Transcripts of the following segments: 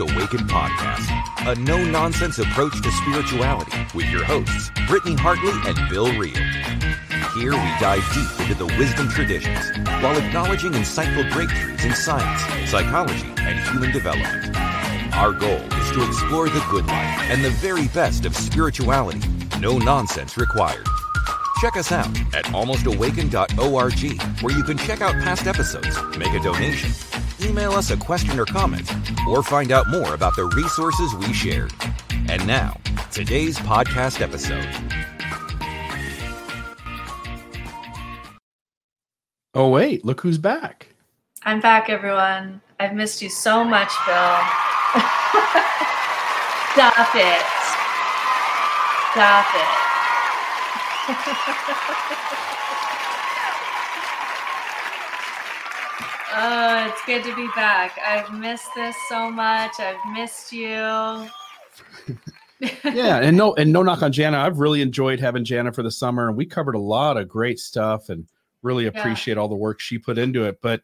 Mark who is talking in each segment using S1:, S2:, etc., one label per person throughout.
S1: Awakened podcast, a no nonsense approach to spirituality with your hosts, Brittany Hartley and Bill Reel. Here we dive deep into the wisdom traditions while acknowledging insightful breakthroughs in science, psychology, and human development. Our goal is to explore the good life and the very best of spirituality, no nonsense required. Check us out at almostawaken.org, where you can check out past episodes, make a donation, email us a question or comment, or find out more about the resources we shared. And now, today's podcast episode.
S2: Oh, wait, look who's back.
S3: I'm back, everyone. I've missed you so much, Bill. Stop it. Stop it. oh, it's good to be back. I've missed this so much. I've missed you.
S2: yeah, and no, and no knock on Jana. I've really enjoyed having Jana for the summer, and we covered a lot of great stuff, and really appreciate yeah. all the work she put into it. But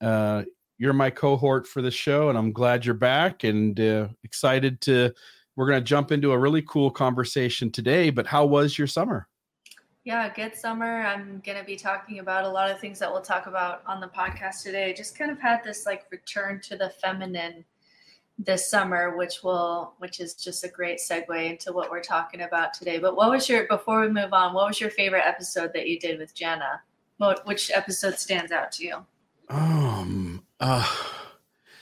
S2: uh, you're my cohort for the show, and I'm glad you're back, and uh, excited to. We're going to jump into a really cool conversation today. But how was your summer?
S3: Yeah, good summer. I'm going to be talking about a lot of things that we'll talk about on the podcast today. Just kind of had this like return to the feminine this summer, which will which is just a great segue into what we're talking about today. But what was your before we move on, what was your favorite episode that you did with Jana? What which episode stands out to you?
S2: Um uh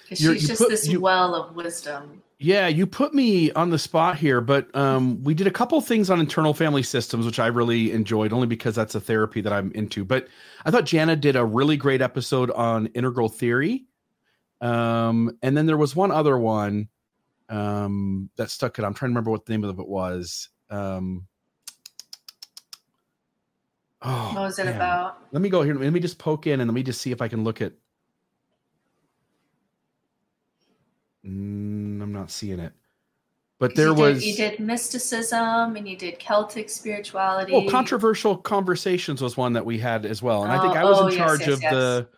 S3: she's just put, this you, well of wisdom.
S2: Yeah, you put me on the spot here, but um, we did a couple things on internal family systems, which I really enjoyed, only because that's a therapy that I'm into. But I thought Jana did a really great episode on integral theory, um, and then there was one other one um, that stuck it. I'm trying to remember what the name of it was. Um,
S3: oh, what was it man. about?
S2: Let me go here. Let me just poke in and let me just see if I can look at Mm, I'm not seeing it. But there
S3: you
S2: was
S3: did, you did mysticism and you did Celtic spirituality.
S2: Well, controversial conversations was one that we had as well, and oh, I think I was oh, in charge yes, yes, of yes. the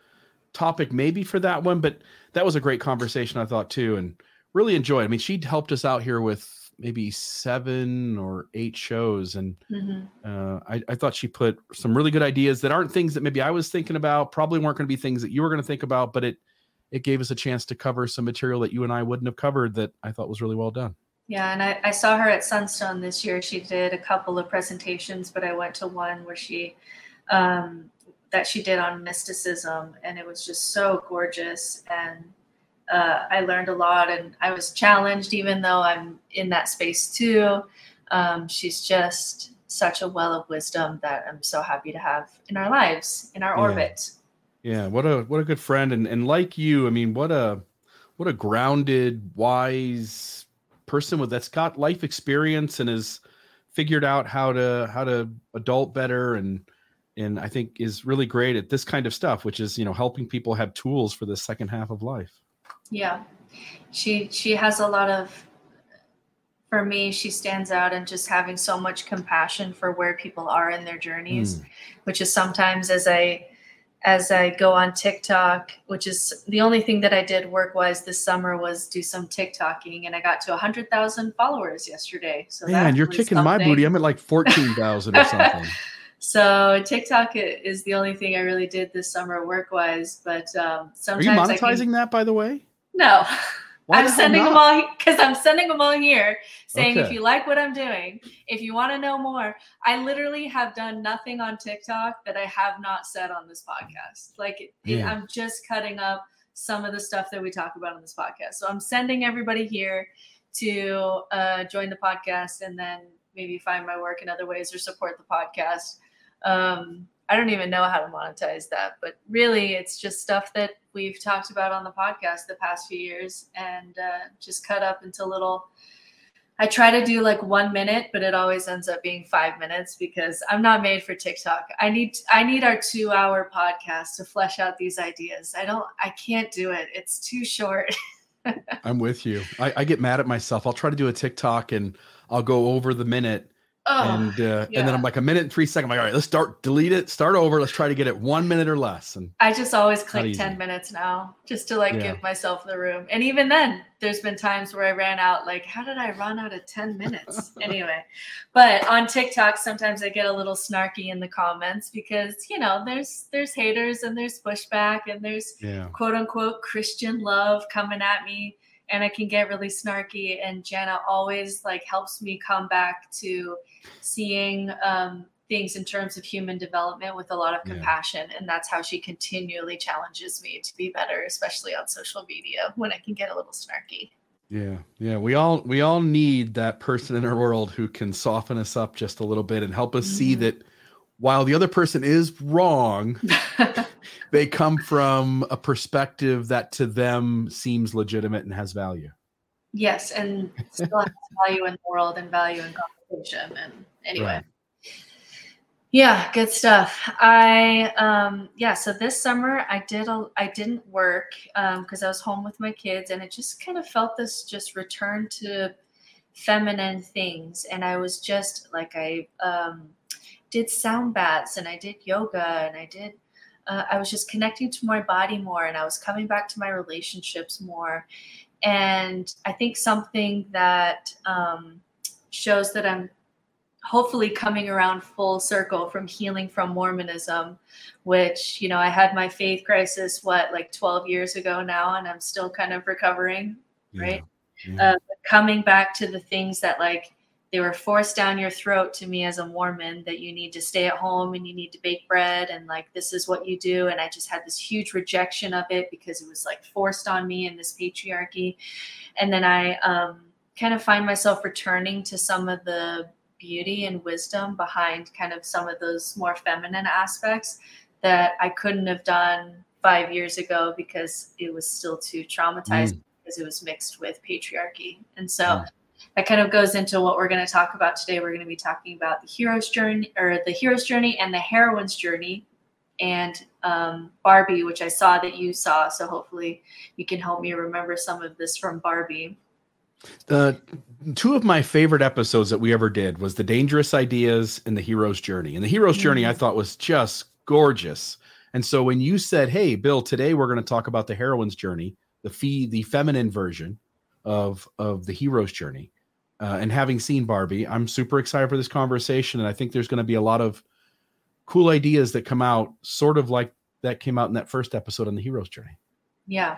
S2: topic maybe for that one, but that was a great conversation I thought too, and really enjoyed. I mean, she helped us out here with maybe seven or eight shows, and mm-hmm. uh, I, I thought she put some really good ideas that aren't things that maybe I was thinking about. Probably weren't going to be things that you were going to think about, but it it gave us a chance to cover some material that you and I wouldn't have covered that I thought was really well done.
S3: Yeah, and I, I saw her at Sunstone this year. She did a couple of presentations, but I went to one where she um, that she did on mysticism, and it was just so gorgeous. And uh, I learned a lot, and I was challenged, even though I'm in that space too. Um, she's just such a well of wisdom that I'm so happy to have in our lives, in our yeah. orbit.
S2: Yeah, what a what a good friend, and and like you, I mean, what a what a grounded, wise person with that's got life experience and has figured out how to how to adult better and and I think is really great at this kind of stuff, which is you know helping people have tools for the second half of life.
S3: Yeah, she she has a lot of. For me, she stands out in just having so much compassion for where people are in their journeys, mm. which is sometimes as I as I go on TikTok, which is the only thing that I did work wise this summer was do some TikToking, and I got to 100,000 followers yesterday. So
S2: man, you're kicking something. my booty. I'm at like 14,000 or something.
S3: so TikTok is the only thing I really did this summer work wise. But um, sometimes
S2: are you monetizing can... that, by the way?
S3: No. Why I'm sending them all because I'm sending them all here saying okay. if you like what I'm doing, if you want to know more, I literally have done nothing on TikTok that I have not said on this podcast. Like yeah. I'm just cutting up some of the stuff that we talk about on this podcast. So I'm sending everybody here to uh, join the podcast and then maybe find my work in other ways or support the podcast. Um, I don't even know how to monetize that, but really it's just stuff that we've talked about on the podcast the past few years and uh, just cut up into little. I try to do like one minute, but it always ends up being five minutes because I'm not made for TikTok. I need I need our two hour podcast to flesh out these ideas. I don't I can't do it. It's too short.
S2: I'm with you. I, I get mad at myself. I'll try to do a TikTok and I'll go over the minute Oh, and uh, yeah. and then I'm like a minute and three seconds. I'm like, all right, let's start, delete it, start over. Let's try to get it one minute or less. And
S3: I just always click 10 minutes now just to like yeah. give myself the room. And even then, there's been times where I ran out, like, how did I run out of 10 minutes? anyway, but on TikTok, sometimes I get a little snarky in the comments because, you know, there's there's haters and there's pushback and there's yeah. quote unquote Christian love coming at me and I can get really snarky. And Jana always like helps me come back to seeing um, things in terms of human development with a lot of compassion. Yeah. And that's how she continually challenges me to be better, especially on social media when I can get a little snarky.
S2: Yeah, yeah. We all we all need that person in our world who can soften us up just a little bit and help us mm-hmm. see that while the other person is wrong, they come from a perspective that to them seems legitimate and has value.
S3: Yes, and still has value in the world and value in conversation. And anyway. Right. Yeah, good stuff. I um yeah, so this summer I did a I didn't work um because I was home with my kids and it just kind of felt this just return to feminine things and I was just like I um did sound baths and I did yoga and I did uh, I was just connecting to my body more and I was coming back to my relationships more. And I think something that um, shows that I'm hopefully coming around full circle from healing from Mormonism, which, you know, I had my faith crisis, what, like 12 years ago now, and I'm still kind of recovering, right? Yeah. Yeah. Uh, coming back to the things that, like, they were forced down your throat to me as a Mormon that you need to stay at home and you need to bake bread and like this is what you do. And I just had this huge rejection of it because it was like forced on me in this patriarchy. And then I um, kind of find myself returning to some of the beauty and wisdom behind kind of some of those more feminine aspects that I couldn't have done five years ago because it was still too traumatized mm. because it was mixed with patriarchy. And so. Mm that kind of goes into what we're going to talk about today. We're going to be talking about the hero's journey or the hero's journey and the heroine's journey and um, Barbie, which I saw that you saw. So hopefully you can help me remember some of this from Barbie.
S2: The two of my favorite episodes that we ever did was the dangerous ideas and the hero's journey. And the hero's mm-hmm. journey I thought was just gorgeous. And so when you said, "Hey, Bill, today we're going to talk about the heroine's journey, the fee, the feminine version of of the hero's journey," uh, and having seen Barbie, I'm super excited for this conversation, and I think there's going to be a lot of cool ideas that come out, sort of like that came out in that first episode on the hero's journey.
S3: Yeah.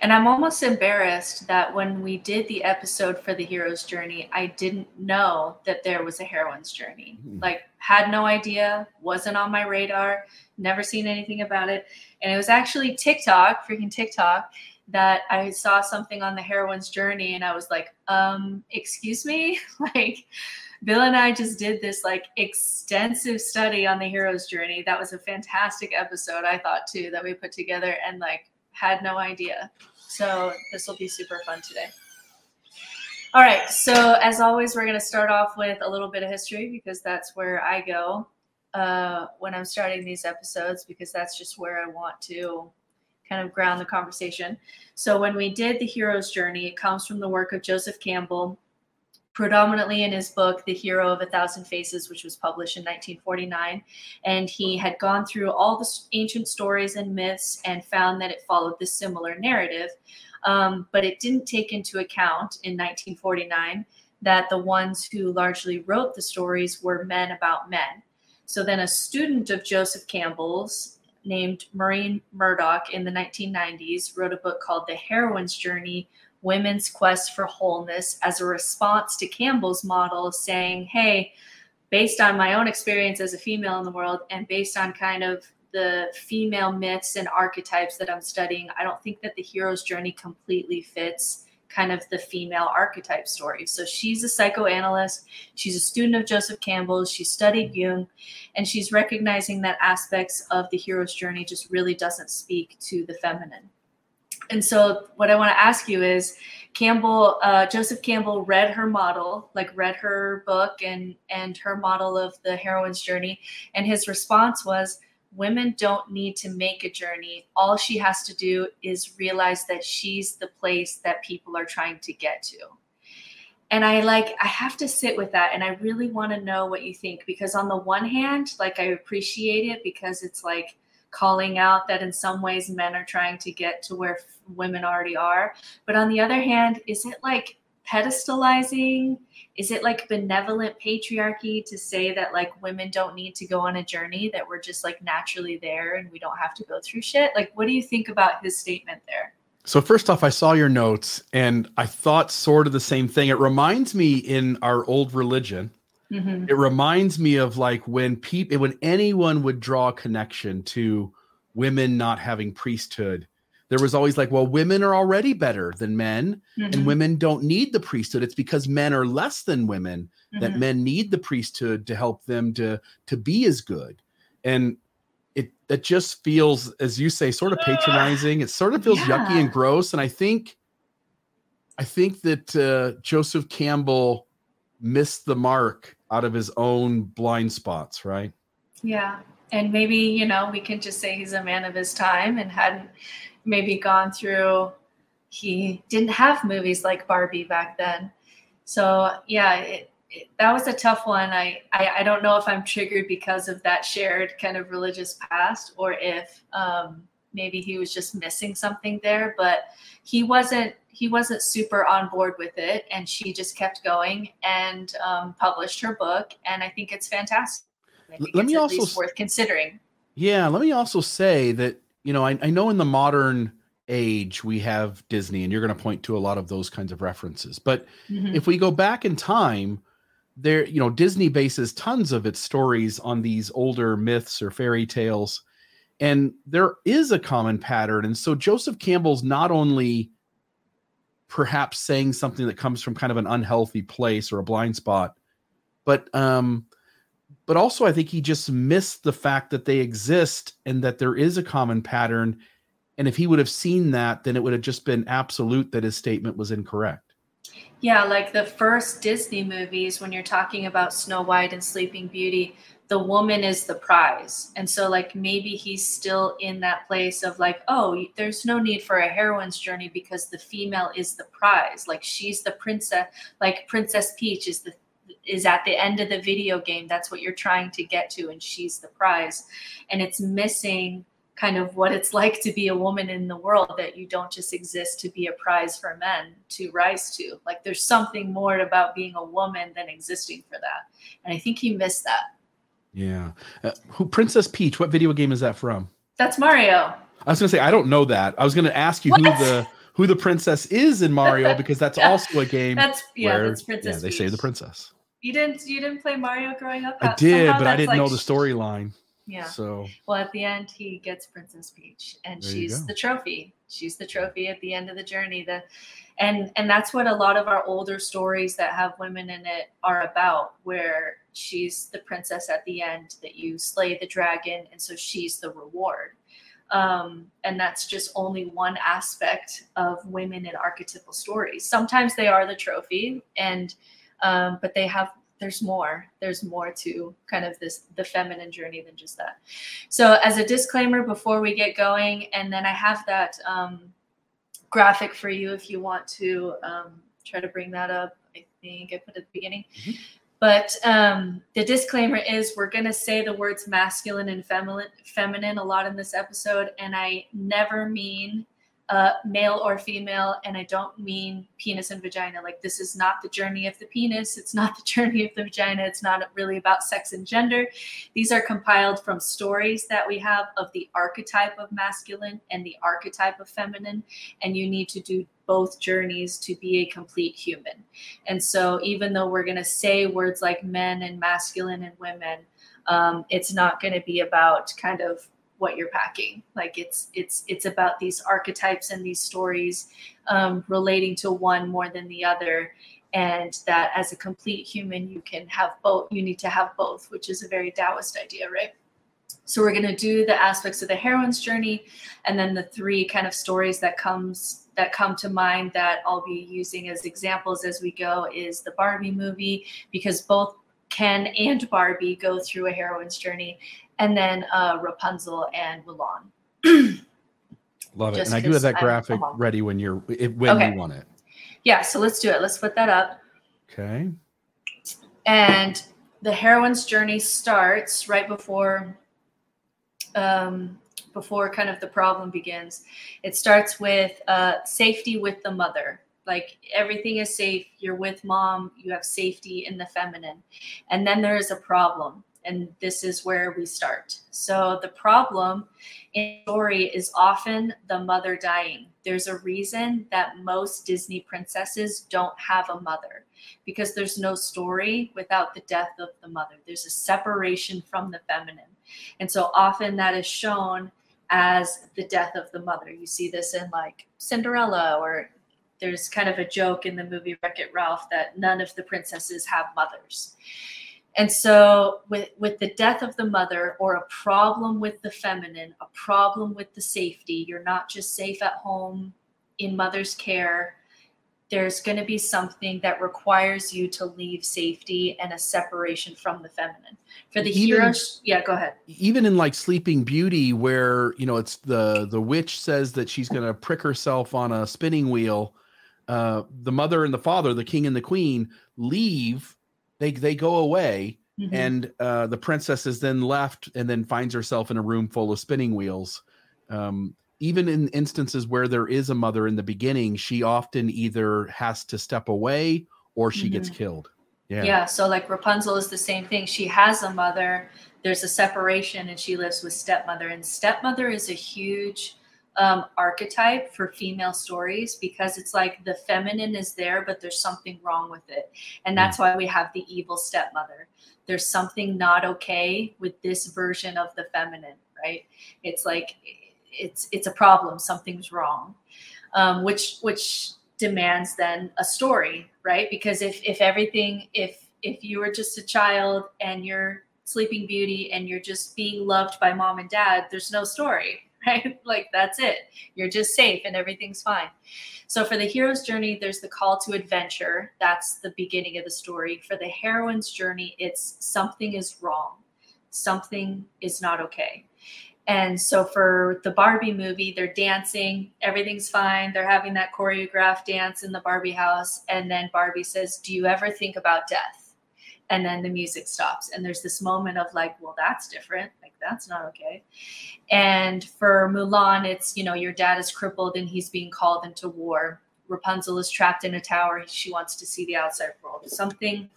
S3: And I'm almost embarrassed that when we did the episode for the hero's journey, I didn't know that there was a heroine's journey. Mm-hmm. Like, had no idea, wasn't on my radar, never seen anything about it. And it was actually TikTok, freaking TikTok, that I saw something on the heroine's journey and I was like, um, excuse me? like, Bill and I just did this like extensive study on the hero's journey. That was a fantastic episode, I thought too, that we put together and like had no idea. So this will be super fun today. All right. So as always, we're going to start off with a little bit of history because that's where I go uh, when I'm starting these episodes because that's just where I want to kind of ground the conversation. So when we did the hero's journey, it comes from the work of Joseph Campbell, predominantly in his book, The Hero of a Thousand Faces, which was published in 1949. And he had gone through all the ancient stories and myths and found that it followed this similar narrative. Um, but it didn't take into account in 1949 that the ones who largely wrote the stories were men about men. So then a student of Joseph Campbell's named Maureen Murdock in the 1990s wrote a book called The Heroine's Journey Women's Quest for Wholeness as a response to Campbell's model, saying, hey, based on my own experience as a female in the world and based on kind of the female myths and archetypes that I'm studying, I don't think that the hero's journey completely fits kind of the female archetype story. So she's a psychoanalyst, she's a student of Joseph Campbell, she studied Jung, and she's recognizing that aspects of the hero's journey just really doesn't speak to the feminine. And so, what I want to ask you is, Campbell, uh, Joseph Campbell read her model, like read her book and and her model of the heroine's journey, and his response was, women don't need to make a journey. All she has to do is realize that she's the place that people are trying to get to. and I like I have to sit with that and I really want to know what you think because on the one hand, like I appreciate it because it's like calling out that in some ways men are trying to get to where women already are. But on the other hand, is it like pedestalizing? Is it like benevolent patriarchy to say that like women don't need to go on a journey, that we're just like naturally there and we don't have to go through shit? Like, what do you think about his statement there?
S2: So first off, I saw your notes and I thought sort of the same thing. It reminds me in our old religion. Mm-hmm. It reminds me of like when people when anyone would draw a connection to women not having priesthood, there was always like, well, women are already better than men, mm-hmm. and women don't need the priesthood. It's because men are less than women mm-hmm. that men need the priesthood to help them to to be as good. And it it just feels, as you say, sort of patronizing. It sort of feels yeah. yucky and gross. And I think, I think that uh, Joseph Campbell missed the mark out of his own blind spots, right?
S3: Yeah, and maybe you know we can just say he's a man of his time and hadn't maybe gone through. He didn't have movies like Barbie back then, so yeah, it, that was a tough one. I, I, I don't know if I'm triggered because of that shared kind of religious past, or if um, maybe he was just missing something there. But he wasn't he wasn't super on board with it, and she just kept going and um, published her book, and I think it's fantastic.
S2: Let me also
S3: worth considering.
S2: Yeah, let me also say that you know I, I know in the modern age we have Disney, and you're going to point to a lot of those kinds of references. But mm-hmm. if we go back in time, there you know disney bases tons of its stories on these older myths or fairy tales and there is a common pattern and so joseph campbell's not only perhaps saying something that comes from kind of an unhealthy place or a blind spot but um but also i think he just missed the fact that they exist and that there is a common pattern and if he would have seen that then it would have just been absolute that his statement was incorrect
S3: yeah, like the first Disney movies, when you're talking about Snow White and Sleeping Beauty, the woman is the prize. And so, like, maybe he's still in that place of, like, oh, there's no need for a heroine's journey because the female is the prize. Like, she's the princess, like, Princess Peach is the is at the end of the video game that's what you're trying to get to and she's the prize. And it's missing kind of what it's like to be a woman in the world that you don't just exist to be a prize for men to rise to. Like there's something more about being a woman than existing for that. And i think he missed that.
S2: Yeah. Uh, who princess peach what video game is that from?
S3: That's mario.
S2: I was gonna say i don't know that. I was gonna ask you what? who the who the princess is in mario because that's yeah. also a game
S3: that's yeah where, that's princess
S2: yeah, they
S3: peach.
S2: save the princess
S3: you didn't you didn't play mario growing up
S2: i did but i didn't like, know the storyline
S3: yeah.
S2: So
S3: well, at the end, he gets Princess Peach, and she's the trophy. She's the trophy at the end of the journey. The and and that's what a lot of our older stories that have women in it are about, where she's the princess at the end that you slay the dragon, and so she's the reward. Um, and that's just only one aspect of women in archetypal stories. Sometimes they are the trophy, and um, but they have there's more there's more to kind of this the feminine journey than just that so as a disclaimer before we get going and then i have that um, graphic for you if you want to um, try to bring that up i think i put at the beginning mm-hmm. but um, the disclaimer is we're going to say the words masculine and feminine feminine a lot in this episode and i never mean uh, male or female, and I don't mean penis and vagina. Like, this is not the journey of the penis. It's not the journey of the vagina. It's not really about sex and gender. These are compiled from stories that we have of the archetype of masculine and the archetype of feminine. And you need to do both journeys to be a complete human. And so, even though we're going to say words like men and masculine and women, um, it's not going to be about kind of what you're packing. Like it's it's it's about these archetypes and these stories um, relating to one more than the other and that as a complete human you can have both you need to have both which is a very taoist idea right? So we're going to do the aspects of the heroine's journey and then the three kind of stories that comes that come to mind that i'll be using as examples as we go is the barbie movie because both ken and barbie go through a heroine's journey and then uh, Rapunzel and Mulan.
S2: Love it. and I do have that graphic ready when you're when okay. you want it.
S3: Yeah, so let's do it. Let's put that up.
S2: Okay.
S3: And the heroine's journey starts right before um, before kind of the problem begins. It starts with uh, safety with the mother. Like everything is safe. You're with mom. You have safety in the feminine. And then there is a problem. And this is where we start. So the problem in story is often the mother dying. There's a reason that most Disney princesses don't have a mother because there's no story without the death of the mother. There's a separation from the feminine. And so often that is shown as the death of the mother. You see this in like Cinderella, or there's kind of a joke in the movie Wreck It Ralph that none of the princesses have mothers. And so, with, with the death of the mother, or a problem with the feminine, a problem with the safety, you're not just safe at home in mother's care, there's going to be something that requires you to leave safety and a separation from the feminine. For the even, heroes, yeah, go ahead.
S2: Even in like Sleeping Beauty, where you know it's the the witch says that she's going to prick herself on a spinning wheel. Uh, the mother and the father, the king and the queen, leave. They they go away, mm-hmm. and uh, the princess is then left, and then finds herself in a room full of spinning wheels. Um, even in instances where there is a mother in the beginning, she often either has to step away or she mm-hmm. gets killed.
S3: Yeah. Yeah. So like Rapunzel is the same thing. She has a mother, there's a separation, and she lives with stepmother. And stepmother is a huge um, archetype for female stories because it's like the feminine is there, but there's something wrong with it. And that's mm. why we have the evil stepmother. There's something not okay with this version of the feminine, right? It's like it's it's a problem something's wrong um, which which demands then a story right because if if everything if if you were just a child and you're sleeping beauty and you're just being loved by mom and dad there's no story right? Like that's it. You're just safe and everything's fine. So for the hero's journey there's the call to adventure. That's the beginning of the story. For the heroine's journey it's something is wrong. Something is not okay. And so for the Barbie movie, they're dancing, everything's fine. They're having that choreographed dance in the Barbie house. And then Barbie says, Do you ever think about death? And then the music stops. And there's this moment of like, Well, that's different. Like, that's not okay. And for Mulan, it's, you know, your dad is crippled and he's being called into war. Rapunzel is trapped in a tower. She wants to see the outside world. Something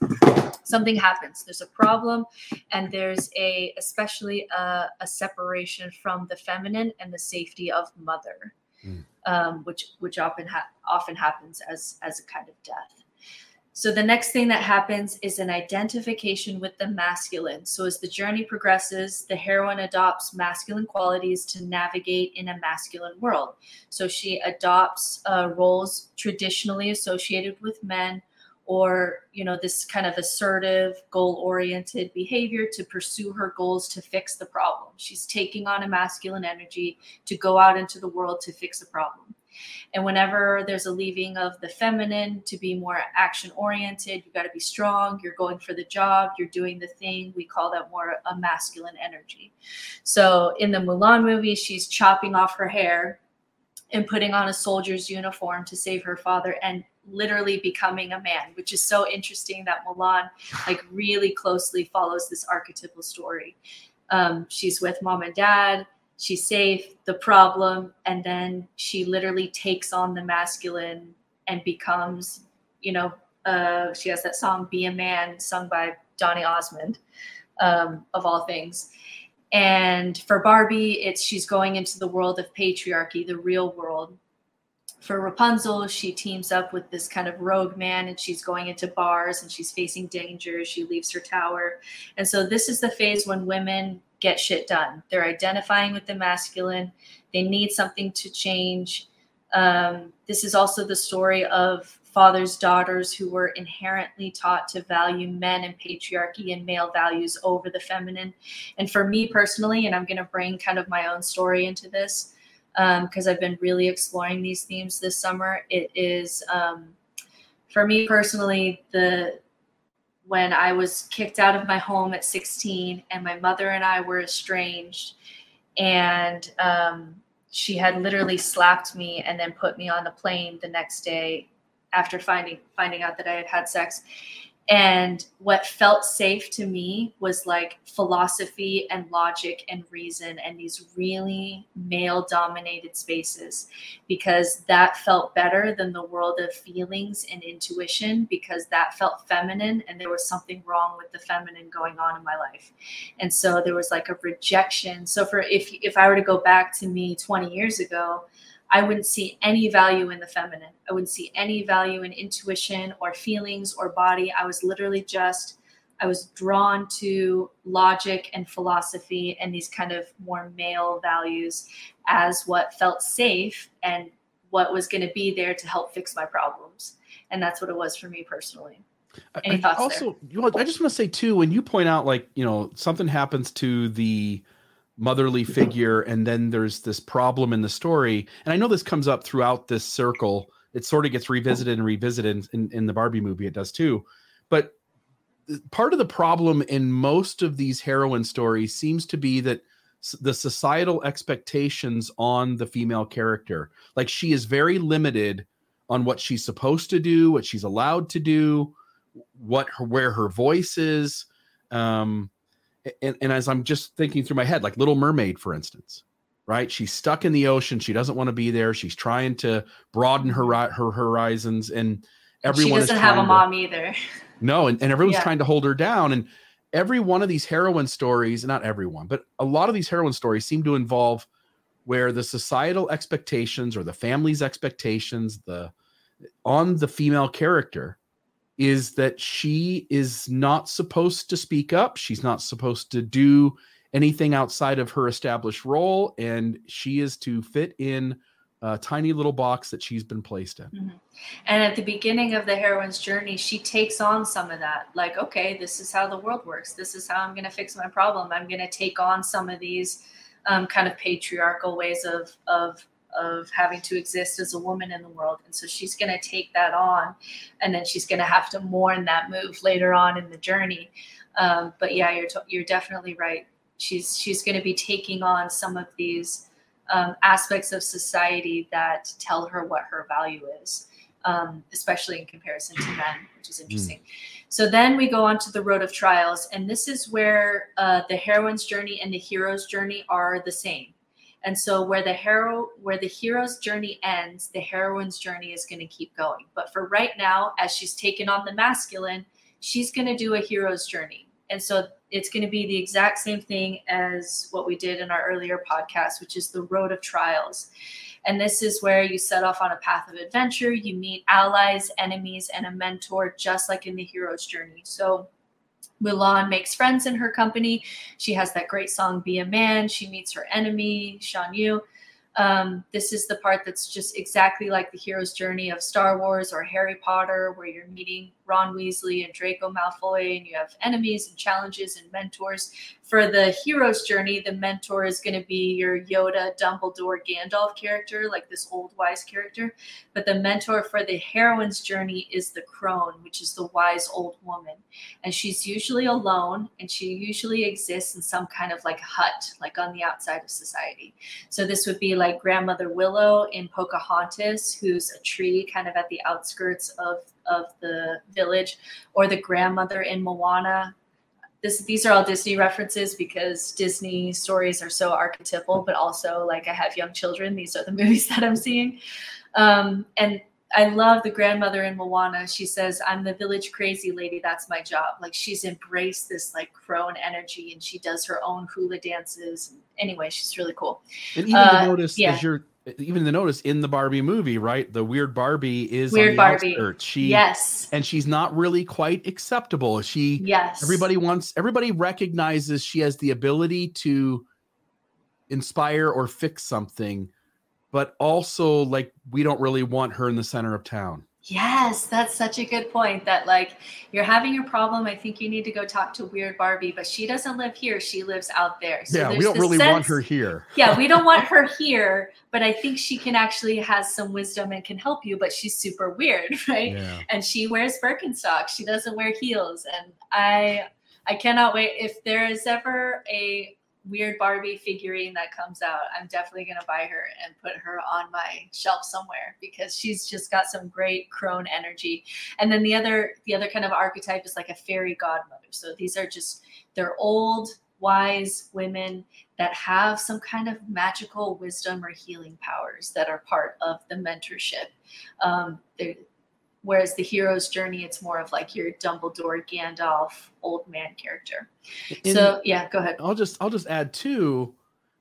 S3: something happens. There's a problem, and there's a especially a, a separation from the feminine and the safety of mother, mm. um, which which often ha- often happens as as a kind of death. So the next thing that happens is an identification with the masculine. So as the journey progresses, the heroine adopts masculine qualities to navigate in a masculine world. So she adopts uh, roles traditionally associated with men or you know this kind of assertive goal-oriented behavior to pursue her goals to fix the problem she's taking on a masculine energy to go out into the world to fix a problem and whenever there's a leaving of the feminine to be more action oriented, you got to be strong, you're going for the job, you're doing the thing. We call that more a masculine energy. So in the Mulan movie, she's chopping off her hair and putting on a soldier's uniform to save her father and literally becoming a man, which is so interesting that Mulan like really closely follows this archetypal story. Um, she's with mom and dad she's safe, the problem, and then she literally takes on the masculine and becomes, you know, uh, she has that song "Be a Man" sung by Donny Osmond, um, of all things. And for Barbie, it's she's going into the world of patriarchy, the real world. For Rapunzel, she teams up with this kind of rogue man and she's going into bars and she's facing danger. She leaves her tower. And so, this is the phase when women get shit done. They're identifying with the masculine. They need something to change. Um, this is also the story of fathers, daughters who were inherently taught to value men and patriarchy and male values over the feminine. And for me personally, and I'm going to bring kind of my own story into this because um, I've been really exploring these themes this summer. It is, um, for me personally, the when I was kicked out of my home at 16 and my mother and I were estranged. And um, she had literally slapped me and then put me on the plane the next day after finding finding out that I had had sex. And what felt safe to me was like philosophy and logic and reason and these really male dominated spaces because that felt better than the world of feelings and intuition because that felt feminine and there was something wrong with the feminine going on in my life. And so there was like a rejection. So for if if I were to go back to me 20 years ago, I wouldn't see any value in the feminine. I wouldn't see any value in intuition or feelings or body. I was literally just, I was drawn to logic and philosophy and these kind of more male values as what felt safe and what was going to be there to help fix my problems. And that's what it was for me personally. Any I, thoughts
S2: also, there? I just want to say too, when you point out like, you know, something happens to the, motherly figure and then there's this problem in the story. And i know this comes up throughout this circle. It sort of gets revisited and revisited in, in the barbie movie. It does too. But part of the problem in most of these heroine stories seems to be that the societal expectations on the female character. Like she is very limited on what she's supposed to do what she's allowed to do what her where her voice is. Um and, and as I'm just thinking through my head, like Little Mermaid, for instance, right? She's stuck in the ocean. She doesn't want to be there. She's trying to broaden her her horizons, and everyone
S3: she doesn't have a mom either.
S2: No, and, and everyone's yeah. trying to hold her down. And every one of these heroine stories, not everyone, but a lot of these heroine stories seem to involve where the societal expectations or the family's expectations, the on the female character is that she is not supposed to speak up. She's not supposed to do anything outside of her established role, and she is to fit in a tiny little box that she's been placed in. Mm-hmm.
S3: And at the beginning of the heroine's journey, she takes on some of that. Like, okay, this is how the world works. This is how I'm going to fix my problem. I'm going to take on some of these um, kind of patriarchal ways of of of having to exist as a woman in the world. And so she's going to take that on and then she's going to have to mourn that move later on in the journey. Um, but yeah, you're, you're definitely right. She's, she's going to be taking on some of these um, aspects of society that tell her what her value is, um, especially in comparison to men, which is hmm. interesting. Mm. So then we go on to the road of trials, and this is where uh, the heroine's journey and the hero's journey are the same. And so where the hero where the hero's journey ends, the heroine's journey is going to keep going. But for right now, as she's taken on the masculine, she's going to do a hero's journey. And so it's going to be the exact same thing as what we did in our earlier podcast, which is the road of trials. And this is where you set off on a path of adventure, you meet allies, enemies, and a mentor, just like in the hero's journey. So Mulan makes friends in her company. She has that great song "Be a Man." She meets her enemy Shan Yu. Um, this is the part that's just exactly like the hero's journey of Star Wars or Harry Potter, where you're meeting Ron Weasley and Draco Malfoy, and you have enemies and challenges and mentors. For the hero's journey, the mentor is going to be your Yoda, Dumbledore, Gandalf character, like this old wise character. But the mentor for the heroine's journey is the crone, which is the wise old woman. And she's usually alone, and she usually exists in some kind of like hut, like on the outside of society. So this would be like Grandmother Willow in Pocahontas, who's a tree kind of at the outskirts of of the village, or the grandmother in Moana. This, these are all Disney references because Disney stories are so archetypal, but also like I have young children. These are the movies that I'm seeing. Um, and I love the grandmother in Moana. She says, I'm the village crazy lady. That's my job. Like she's embraced this like crone energy and she does her own hula dances. Anyway, she's really cool.
S2: And even uh, notice yeah. as you're even the notice in the Barbie movie, right? The weird Barbie is weird Barbie. Outskirts. She
S3: yes,
S2: and she's not really quite acceptable. She
S3: yes,
S2: everybody wants everybody recognizes she has the ability to inspire or fix something, but also like we don't really want her in the center of town.
S3: Yes, that's such a good point. That like you're having a problem. I think you need to go talk to Weird Barbie, but she doesn't live here. She lives out there.
S2: So yeah, we don't really sense, want her here.
S3: yeah, we don't want her here, but I think she can actually has some wisdom and can help you. But she's super weird, right? Yeah. And she wears Birkenstocks. She doesn't wear heels, and I I cannot wait. If there is ever a weird Barbie figurine that comes out, I'm definitely gonna buy her and put her on my shelf somewhere because she's just got some great crone energy. And then the other the other kind of archetype is like a fairy godmother. So these are just they're old, wise women that have some kind of magical wisdom or healing powers that are part of the mentorship. Um, whereas the hero's journey, it's more of like your Dumbledore, Gandalf, old man character. So yeah, go ahead.
S2: I'll just I'll just add too,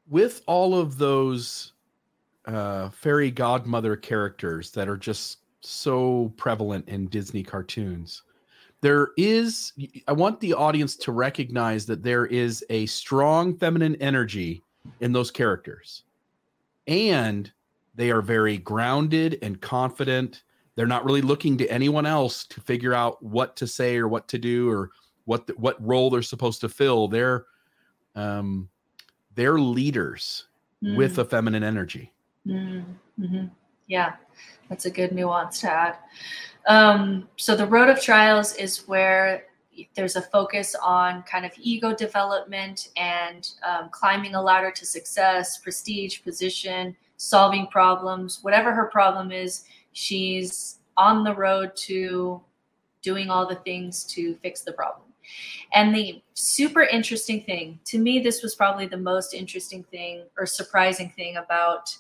S2: with all of those uh, fairy godmother characters that are just so prevalent in Disney cartoons there is i want the audience to recognize that there is a strong feminine energy in those characters and they are very grounded and confident they're not really looking to anyone else to figure out what to say or what to do or what the, what role they're supposed to fill they're um they're leaders mm. with a feminine energy
S3: mm. mm-hmm. yeah that's a good nuance to add um, so the road of trials is where there's a focus on kind of ego development and um, climbing a ladder to success, prestige, position, solving problems, whatever her problem is, she's on the road to doing all the things to fix the problem. And the super interesting thing, to me, this was probably the most interesting thing or surprising thing about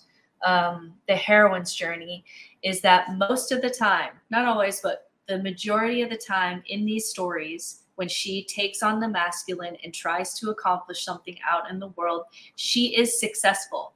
S3: um, the heroine's journey is that most of the time, not always, but the majority of the time in these stories, when she takes on the masculine and tries to accomplish something out in the world, she is successful.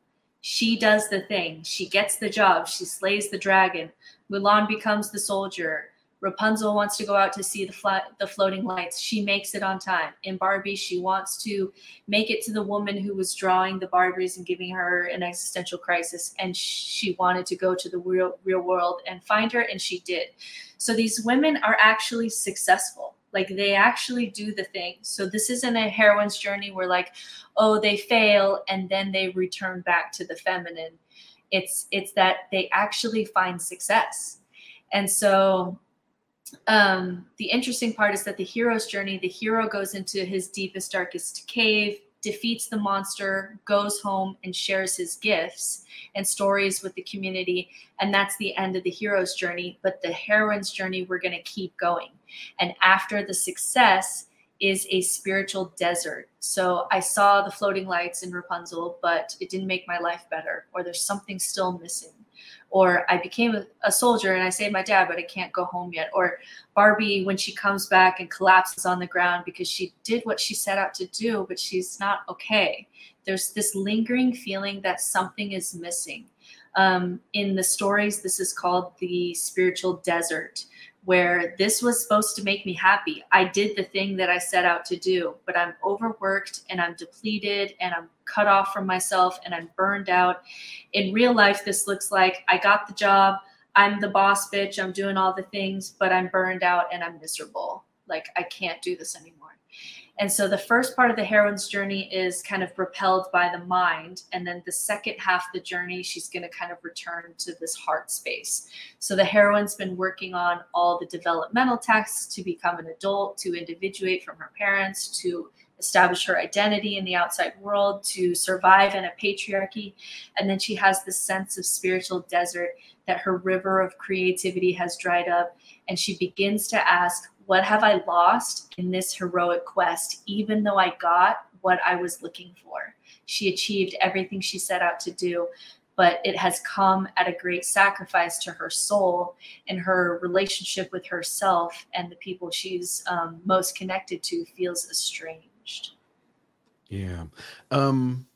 S3: She does the thing. She gets the job. She slays the dragon. Mulan becomes the soldier. Rapunzel wants to go out to see the the floating lights. She makes it on time. In Barbie, she wants to make it to the woman who was drawing the Barbies and giving her an existential crisis, and she wanted to go to the real real world and find her, and she did. So these women are actually successful. Like they actually do the thing. So this isn't a heroine's journey where like, oh, they fail and then they return back to the feminine. It's it's that they actually find success. And so um, the interesting part is that the hero's journey, the hero goes into his deepest, darkest cave, defeats the monster, goes home, and shares his gifts and stories with the community. And that's the end of the hero's journey. But the heroine's journey, we're going to keep going. And after the success, is a spiritual desert. So I saw the floating lights in Rapunzel, but it didn't make my life better, or there's something still missing or I became a, soldier and I saved my dad, but I can't go home yet. Or Barbie, when she comes back and collapses on the ground because she did what she set out to do, but she's not okay. There's this lingering feeling that something is missing. Um, in the stories, this is called the spiritual desert where this was supposed to make me happy. I did the thing that I set out to do, but I'm overworked and I'm depleted and I'm cut off from myself and I'm burned out. In real life, this looks like I got the job, I'm the boss bitch, I'm doing all the things, but I'm burned out and I'm miserable. Like I can't do this anymore. And so the first part of the heroine's journey is kind of propelled by the mind. And then the second half of the journey, she's going to kind of return to this heart space. So the heroine's been working on all the developmental tasks to become an adult, to individuate from her parents, to establish her identity in the outside world, to survive in a patriarchy. And then she has this sense of spiritual desert that her river of creativity has dried up. And she begins to ask, what have I lost in this heroic quest, even though I got what I was looking for? She achieved everything she set out to do, but it has come at a great sacrifice to her soul and her relationship with herself and the people she's um, most connected to feels estranged.
S2: Yeah. Um,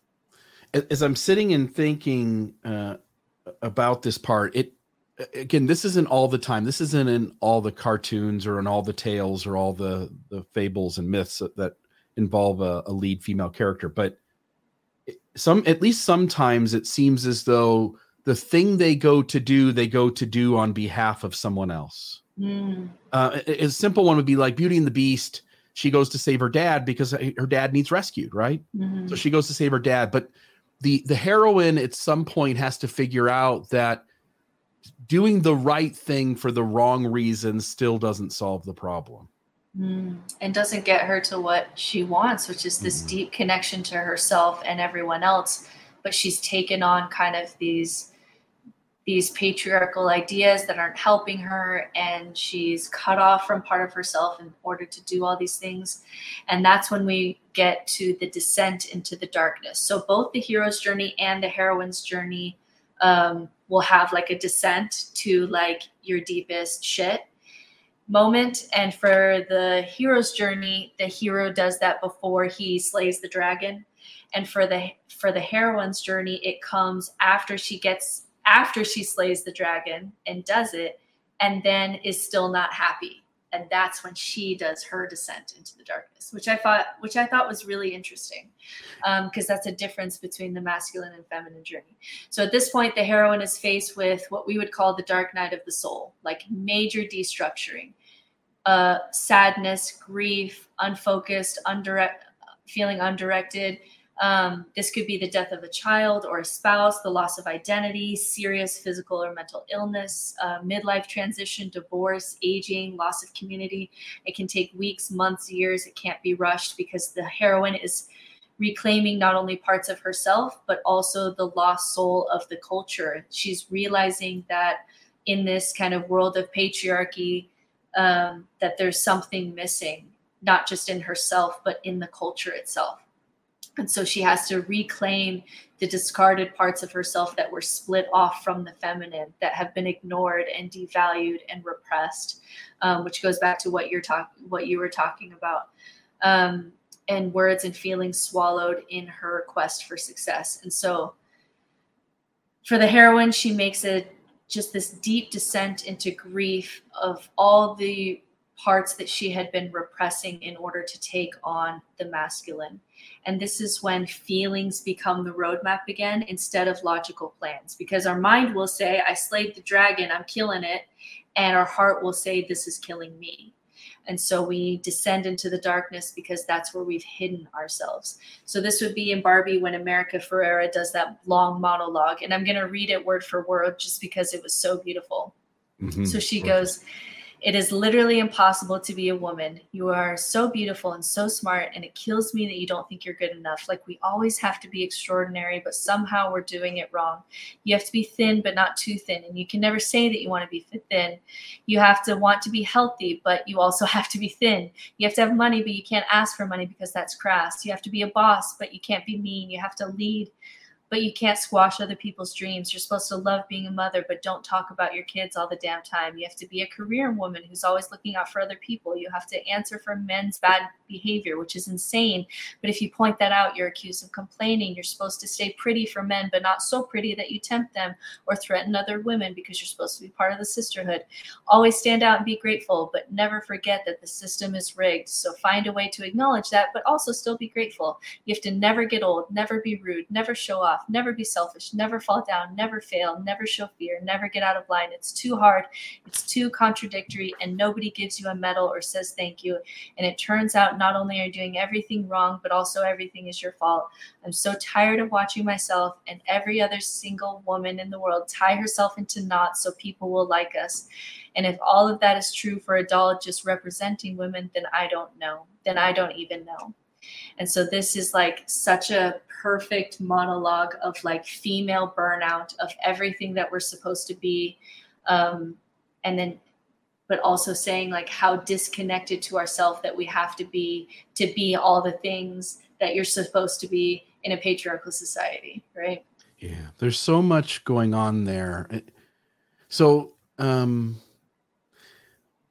S2: as I'm sitting and thinking uh, about this part, it again this isn't all the time this isn't in all the cartoons or in all the tales or all the the fables and myths that, that involve a, a, lead female character but some at least sometimes it seems as though the thing they go to do they go to do on behalf of someone else mm. uh, a, a, simple one would be like beauty and the beast she goes to save her dad because her dad needs rescued right mm-hmm. so she goes to save her dad but the the heroine at some point has to figure out that doing the right thing for the wrong reason still doesn't solve the problem.
S3: mm. and doesn't get her to what she wants, which is this mm. deep connection to herself and everyone else. But she's taken on kind of these these patriarchal ideas that aren't helping her and she's cut off from part of herself in order to do all these things and that's when we get to the descent into the darkness so both the hero's journey and the heroine's journey um, will have like a descent to like your deepest shit moment. And for the hero's journey the hero does that before he slays the dragon. And for the for the heroine's journey it comes after she gets after she slays the dragon and does it and then is still not happy and that's when she does her descent into the darkness which i thought which i thought was really interesting because um, that's a difference between the masculine and feminine journey. So at this point the heroine is faced with what we would call the dark night of the soul like major destructuring uh, sadness grief unfocused undirect feeling undirected um, this could be the death of a child or a spouse, the loss of identity, serious physical or mental illness, uh, midlife transition, divorce, aging, loss of community. It can take weeks, months, years. It can't be rushed because the heroine is reclaiming not only parts of herself, but also the lost soul of the culture. She's realizing that in this kind of world of patriarchy, um, that there's something missing, not just in herself, but in the culture itself. And so she has to reclaim the discarded parts of herself that were split off from the feminine, that have been ignored and devalued and repressed, um, which goes back to what you're talking, what you were talking about, um, and words and feelings swallowed in her quest for success. And so, for the heroine, she makes it just this deep descent into grief of all the parts that she had been repressing in order to take on the masculine. And this is when feelings become the roadmap again instead of logical plans. Because our mind will say, I slayed the dragon, I'm killing it. And our heart will say, This is killing me. And so we descend into the darkness because that's where we've hidden ourselves. So this would be in Barbie when America Ferrera does that long monologue. And I'm going to read it word for word just because it was so beautiful. Mm-hmm. So she goes, it is literally impossible to be a woman. You are so beautiful and so smart, and it kills me that you don't think you're good enough. Like we always have to be extraordinary, but somehow we're doing it wrong. You have to be thin, but not too thin, and you can never say that you want to be thin. You have to want to be healthy, but you also have to be thin. You have to have money, but you can't ask for money because that's crass. You have to be a boss, but you can't be mean. You have to lead but you can't squash other people's dreams. You're supposed to love being a mother, but don't talk about your kids all the damn time. You have to be a career woman who's always looking out for other people. You have to answer for men's bad behavior, which is insane. But if you point that out, you're accused of complaining. You're supposed to stay pretty for men, but not so pretty that you tempt them or threaten other women because you're supposed to be part of the sisterhood. Always stand out and be grateful, but never forget that the system is rigged. So find a way to acknowledge that, but also still be grateful. You have to never get old, never be rude, never show off off, never be selfish, never fall down, never fail, never show fear, never get out of line. It's too hard, it's too contradictory, and nobody gives you a medal or says thank you. And it turns out not only are you doing everything wrong, but also everything is your fault. I'm so tired of watching myself and every other single woman in the world tie herself into knots so people will like us. And if all of that is true for a doll just representing women, then I don't know. Then I don't even know. And so this is like such a perfect monologue of like female burnout of everything that we're supposed to be. Um, and then, but also saying like how disconnected to ourselves that we have to be to be all the things that you're supposed to be in a patriarchal society, right?
S2: Yeah, there's so much going on there. So, um,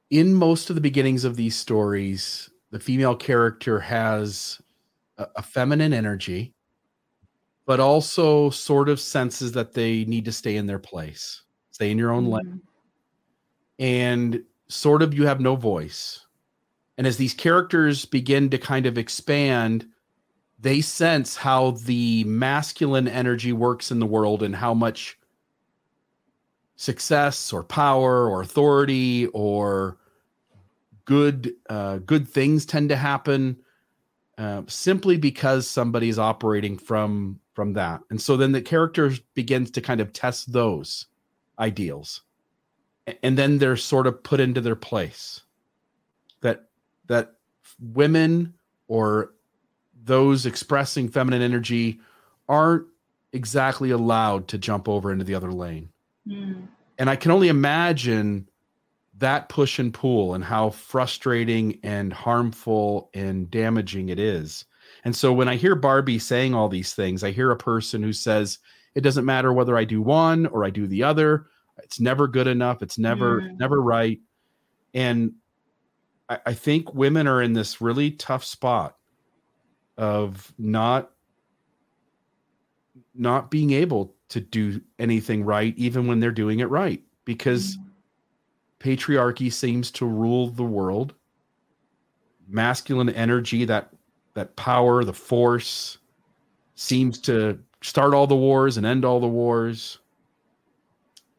S2: in most of the beginnings of these stories, the female character has a, a feminine energy, but also sort of senses that they need to stay in their place, stay in your own mm-hmm. lane. And sort of you have no voice. And as these characters begin to kind of expand, they sense how the masculine energy works in the world and how much success or power or authority or good uh, good things tend to happen uh, simply because somebody's operating from from that and so then the character begins to kind of test those ideals and then they're sort of put into their place that that women or those expressing feminine energy aren't exactly allowed to jump over into the other lane. Mm. And I can only imagine that push and pull and how frustrating and harmful and damaging it is. And so when I hear Barbie saying all these things, I hear a person who says, it doesn't matter whether I do one or I do the other. It's never good enough. It's never, mm. never right. And I, I think women are in this really tough spot of not not being able to do anything right even when they're doing it right because mm patriarchy seems to rule the world. Masculine energy that that power the force seems to start all the wars and end all the wars.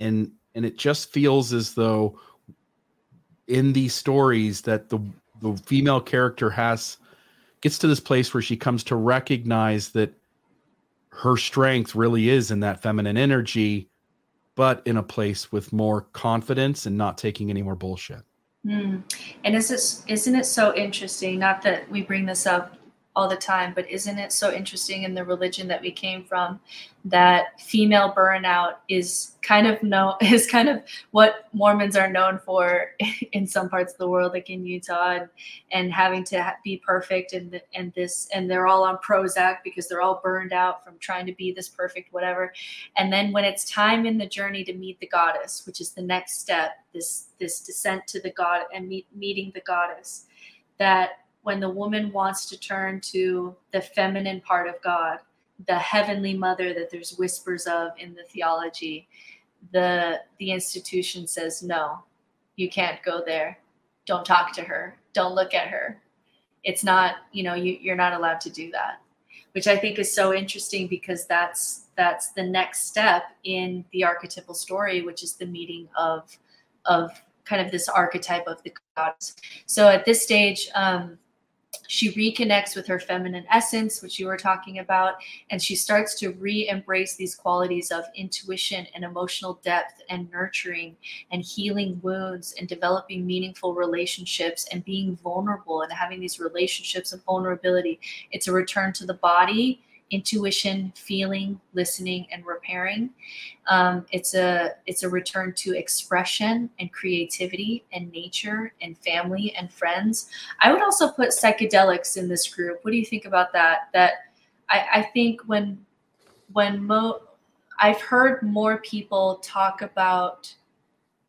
S2: And and it just feels as though in these stories that the the female character has gets to this place where she comes to recognize that her strength really is in that feminine energy but in a place with more confidence and not taking any more bullshit.
S3: Mm. And is it, isn't it so interesting? Not that we bring this up all the time, but isn't it so interesting in the religion that we came from that female burnout is kind of no is kind of what Mormons are known for in some parts of the world, like in Utah, and, and having to be perfect and and this and they're all on Prozac because they're all burned out from trying to be this perfect whatever. And then when it's time in the journey to meet the goddess, which is the next step, this this descent to the god and meet, meeting the goddess, that when the woman wants to turn to the feminine part of God, the heavenly mother that there's whispers of in the theology, the the institution says no, you can't go there. Don't talk to her. Don't look at her. It's not, you know, you, you're not allowed to do that. Which I think is so interesting because that's that's the next step in the archetypal story, which is the meeting of of kind of this archetype of the gods. So at this stage, um, she reconnects with her feminine essence, which you were talking about, and she starts to re embrace these qualities of intuition and emotional depth and nurturing and healing wounds and developing meaningful relationships and being vulnerable and having these relationships of vulnerability. It's a return to the body intuition, feeling, listening, and repairing. Um, it's a it's a return to expression and creativity and nature and family and friends. I would also put psychedelics in this group. What do you think about that? That I, I think when when mo I've heard more people talk about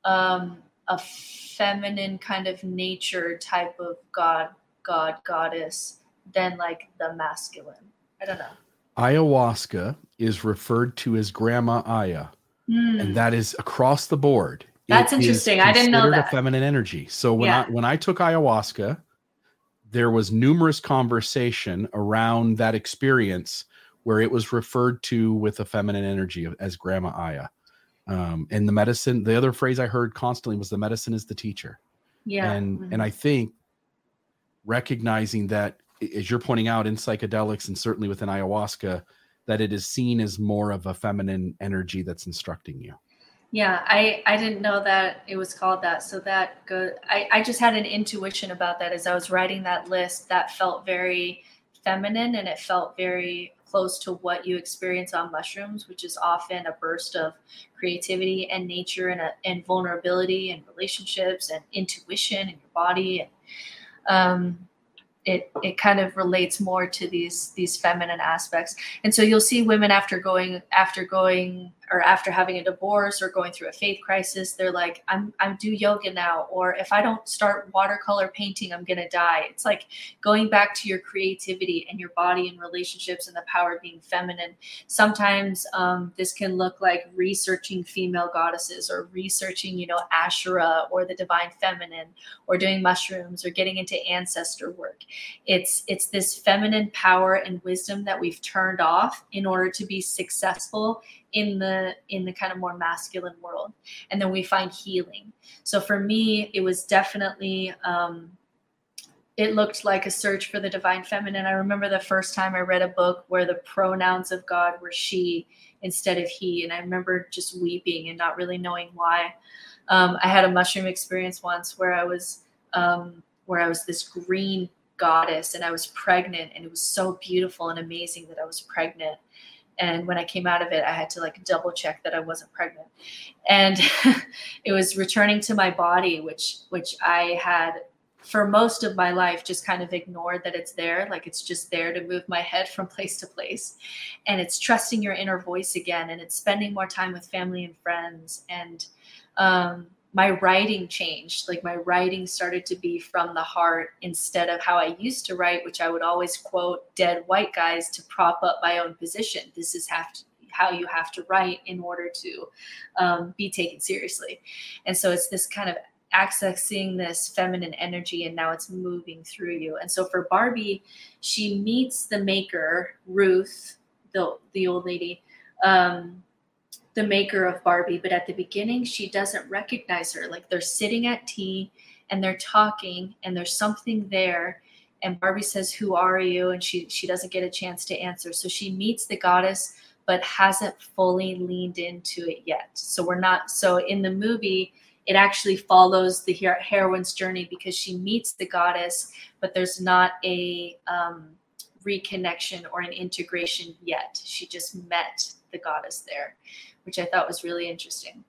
S3: um, a feminine kind of nature type of god god goddess than like the masculine. I don't know
S2: ayahuasca is referred to as grandma aya mm. and that is across the board.
S3: That's it interesting. I didn't know that
S2: a feminine energy. So when yeah. i when i took ayahuasca there was numerous conversation around that experience where it was referred to with a feminine energy as grandma aya. Um, and the medicine the other phrase i heard constantly was the medicine is the teacher.
S3: Yeah.
S2: And mm-hmm. and i think recognizing that as you're pointing out in psychedelics and certainly within ayahuasca, that it is seen as more of a feminine energy that's instructing you.
S3: Yeah, I I didn't know that it was called that. So that good. I I just had an intuition about that as I was writing that list. That felt very feminine and it felt very close to what you experience on mushrooms, which is often a burst of creativity and nature and, a, and vulnerability and relationships and intuition in your body. And um, it it kind of relates more to these these feminine aspects. And so you'll see women after going after going or after having a divorce or going through a faith crisis they're like i'm i'm do yoga now or if i don't start watercolor painting i'm going to die. It's like going back to your creativity and your body and relationships and the power of being feminine. Sometimes um, this can look like researching female goddesses or researching you know asherah or the divine feminine or doing mushrooms or getting into ancestor work. It's it's this feminine power and wisdom that we've turned off in order to be successful in the in the kind of more masculine world. And then we find healing. So for me it was definitely um, it looked like a search for the divine feminine. I remember the first time i read a book where the pronouns of god were she instead of he. And i remember just weeping and not really knowing why. Um, i had a mushroom experience once where i was um, where I was this green goddess and I was pregnant and it was so beautiful and amazing that I was pregnant. And when I came out of it, I had to like double check that I wasn't pregnant. And it was returning to my body, which which I had for most of my life just kind of ignored that it's there like it's just there to move my head from place to place and it's trusting your inner voice again and it's spending more time with family and friends and um, my writing changed. Like my writing started to be from the heart instead of how i used to write which i would always quote dead white guys to prop up my own position. This is have to how you have to write in order to um, be taken seriously. And so it's this kind of accessing this feminine energy and now it's moving through you. And so for Barbie, she meets the maker, Ruth, the the old lady, um, the maker of Barbie, but at the beginning she doesn't recognize her. Like they're sitting at tea and they're talking and there's something there and Barbie says, "Who are you?" and she she doesn't get a chance to answer. So she meets the goddess but hasn't fully leaned into it yet. So we're not so in the movie it actually follows the heroine's journey because she meets the goddess, but there's not a um, reconnection or an integration yet. She just met the goddess there, which I thought was really interesting.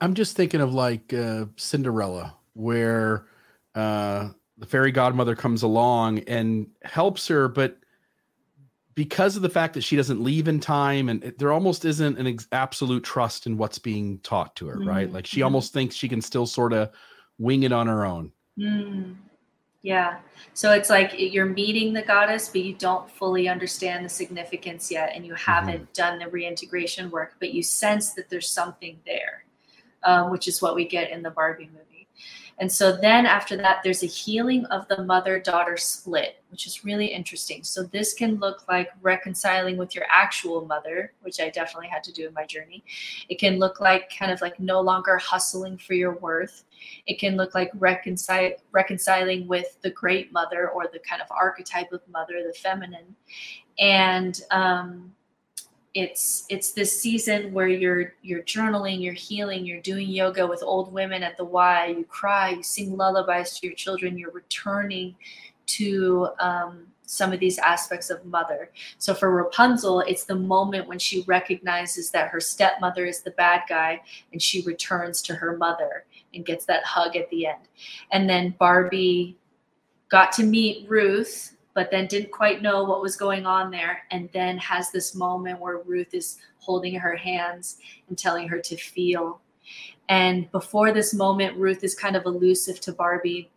S2: I'm just thinking of like uh, Cinderella, where uh, the fairy godmother comes along and helps her, but because of the fact that she doesn't leave in time and it, there almost isn't an ex- absolute trust in what's being taught to her mm-hmm. right like she mm-hmm. almost thinks she can still sort of wing it on her own
S3: mm. Yeah so it's like you're meeting the goddess but you don't fully understand the significance yet and you haven't mm-hmm. done the reintegration work but you sense that there's something there um, which is what we get in the barbie movie and so then after that, there's a healing of the mother daughter split, which is really interesting. So this can look like reconciling with your actual mother, which I definitely had to do in my journey. It can look like kind of like no longer hustling for your worth. It can look like reconcile, reconciling with the great mother or the kind of archetype of mother, the feminine. And um, it's it's this season where you're you're journaling you're healing you're doing yoga with old women at the y you cry you sing lullabies to your children you're returning to um, some of these aspects of mother so for rapunzel it's the moment when she recognizes that her stepmother is the bad guy and she returns to her mother and gets that hug at the end and then barbie got to meet ruth but then didn't quite know what was going on there. And then has this moment where Ruth is holding her hands and telling her to feel. And before this moment, Ruth is kind of elusive to Barbie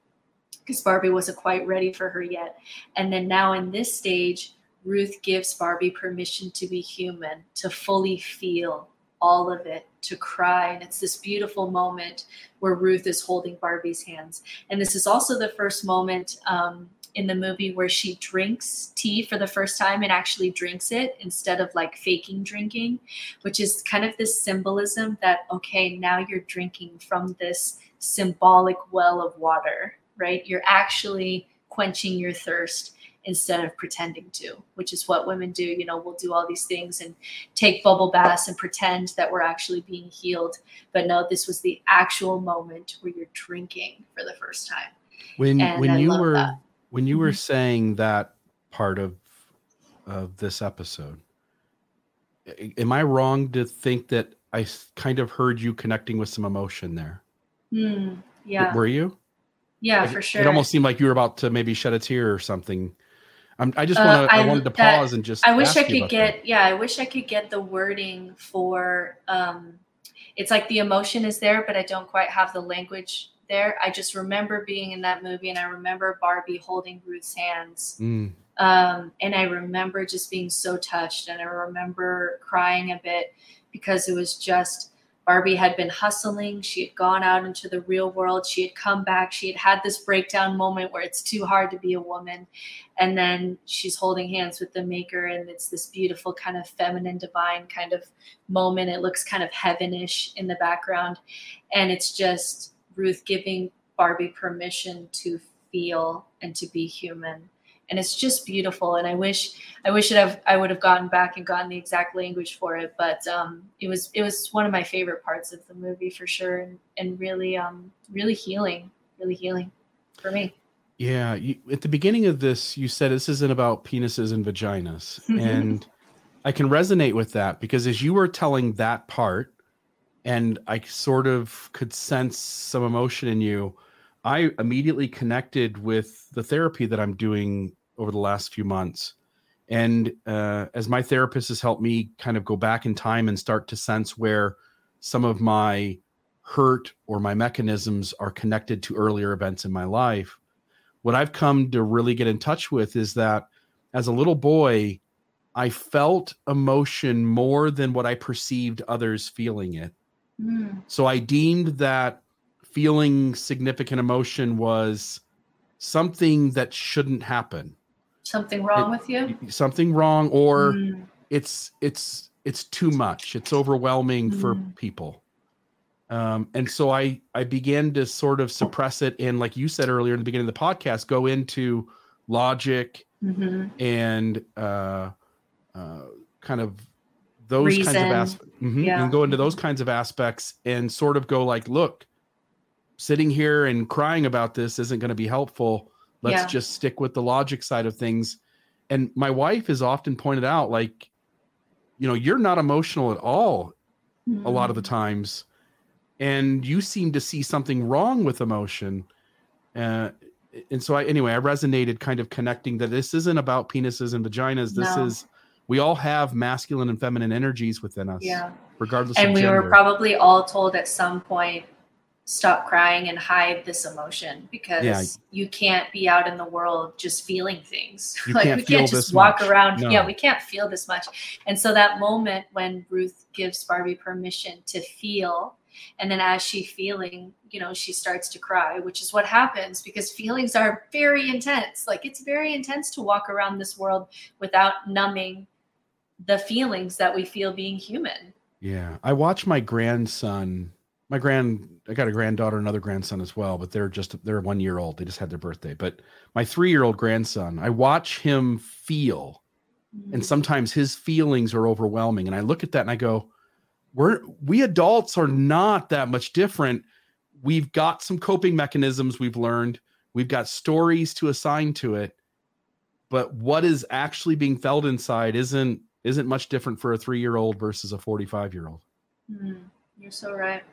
S3: because Barbie wasn't quite ready for her yet. And then now in this stage, Ruth gives Barbie permission to be human, to fully feel all of it, to cry. And it's this beautiful moment where Ruth is holding Barbie's hands. And this is also the first moment um, in the movie where she drinks tea for the first time and actually drinks it instead of like faking drinking, which is kind of this symbolism that, okay, now you're drinking from this symbolic well of water, right? You're actually quenching your thirst instead of pretending to, which is what women do. You know, we'll do all these things and take bubble baths and pretend that we're actually being healed. But no, this was the actual moment where you're drinking for the first time.
S2: When and when I you were that. When you were mm-hmm. saying that part of of this episode, am I wrong to think that I kind of heard you connecting with some emotion there?
S3: Mm, yeah.
S2: Were you?
S3: Yeah, like, for sure.
S2: It almost seemed like you were about to maybe shed a tear or something. I'm, i just want to. Uh, I, I, wanted to that, pause and just.
S3: I wish I could get. That. Yeah, I wish I could get the wording for. um It's like the emotion is there, but I don't quite have the language there. I just remember being in that movie and I remember Barbie holding Ruth's hands. Mm. Um, and I remember just being so touched and I remember crying a bit because it was just Barbie had been hustling. She had gone out into the real world. She had come back. She had had this breakdown moment where it's too hard to be a woman. And then she's holding hands with the maker, and it's this beautiful kind of feminine, divine kind of moment. It looks kind of heavenish in the background. And it's just, Ruth giving Barbie permission to feel and to be human. And it's just beautiful. And I wish I wish it have I would have gotten back and gotten the exact language for it. But um, it was it was one of my favorite parts of the movie for sure and, and really um really healing. Really healing. for me.
S2: Yeah, you, at the beginning of this, you said this isn't about penises and vaginas, and I can resonate with that because as you were telling that part, and I sort of could sense some emotion in you, I immediately connected with the therapy that I'm doing over the last few months. And uh, as my therapist has helped me kind of go back in time and start to sense where some of my hurt or my mechanisms are connected to earlier events in my life, what I've come to really get in touch with is that as a little boy, I felt emotion more than what I perceived others feeling it. Mm. So I deemed that feeling significant emotion was something that shouldn't happen.
S3: Something wrong it, with you?
S2: Something wrong or mm. it's it's it's too much. It's overwhelming mm. for people. Um, and so I I began to sort of suppress it and like you said earlier in the beginning of the podcast, go into logic mm-hmm. and uh, uh, kind of those Reason. kinds of aspects mm-hmm, yeah. and go into those kinds of aspects and sort of go like look sitting here and crying about this isn't going to be helpful let's yeah. just stick with the logic side of things and my wife has often pointed out like you know you're not emotional at all mm-hmm. a lot of the mm. times and you seem to see something wrong with emotion uh, and so I anyway I resonated kind of connecting that this isn't about penises and vaginas this no. is we all have masculine and feminine energies within us.
S3: Yeah.
S2: Regardless
S3: and we
S2: gender.
S3: were probably all told at some point stop crying and hide this emotion because yeah. you can't be out in the world just feeling things.
S2: You like can't
S3: we can't
S2: just
S3: walk
S2: much.
S3: around.
S2: No.
S3: Yeah, we can't feel this much. And so that moment when Ruth gives Barbie permission to feel and then as she feeling you know she starts to cry which is what happens because feelings are very intense like it's very intense to walk around this world without numbing the feelings that we feel being human.
S2: Yeah. I watch my grandson, my grand I got a granddaughter, and another grandson as well, but they're just they're one year old. They just had their birthday. But my three year old grandson, I watch him feel, mm-hmm. and sometimes his feelings are overwhelming. And I look at that and I go, We're we adults are not that much different. We've got some coping mechanisms we've learned. We've got stories to assign to it. But what is actually being felt inside isn't isn't much different for a three year old versus a 45 year old.
S3: Mm, you're so right.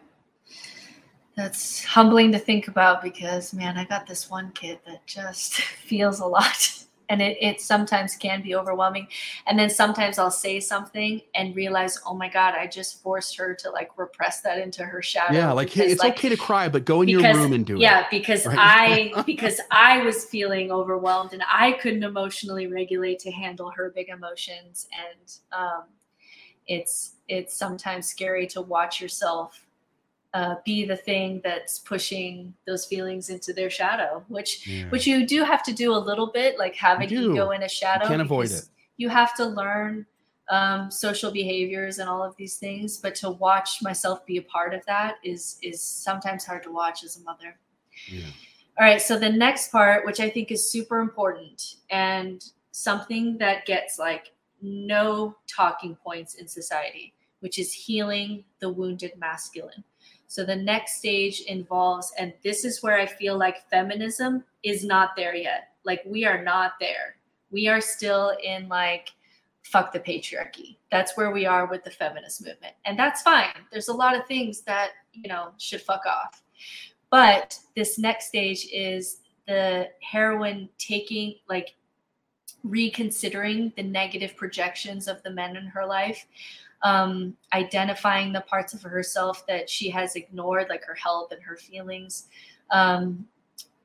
S3: That's humbling to think about because, man, I got this one kid that just feels a lot. And it, it sometimes can be overwhelming. And then sometimes i'll say something and realize oh my god i just forced her to like repress that into her shadow
S2: yeah like because, it's like, okay to cry but go in because, your room and do
S3: yeah,
S2: it.
S3: Yeah because right? i because i was feeling overwhelmed and i couldn't emotionally regulate to handle her big emotions. And um it's it's sometimes scary to watch yourself uh, be the thing that's pushing those feelings into their shadow, which yeah. which you do have to do a little bit, like having ego in a shadow.
S2: You can't avoid it.
S3: You have to learn um, social behaviors and all of these things, but to watch myself be a part of that is is sometimes hard to watch as a mother. Yeah. All right, so the next part, which I think is super important and something that gets like no talking points in society, which is healing the wounded masculine. So the next stage involves, and this is where I feel like feminism is not there yet. Like we are not there. We are still in like, fuck the patriarchy. That's where we are with the feminist movement. And that's fine. There's a lot of things that, you know, should fuck off. But this next stage is the heroine taking, like, reconsidering the negative projections of the men in her life um, identifying the parts of herself that she has ignored, like her health and her feelings. Um,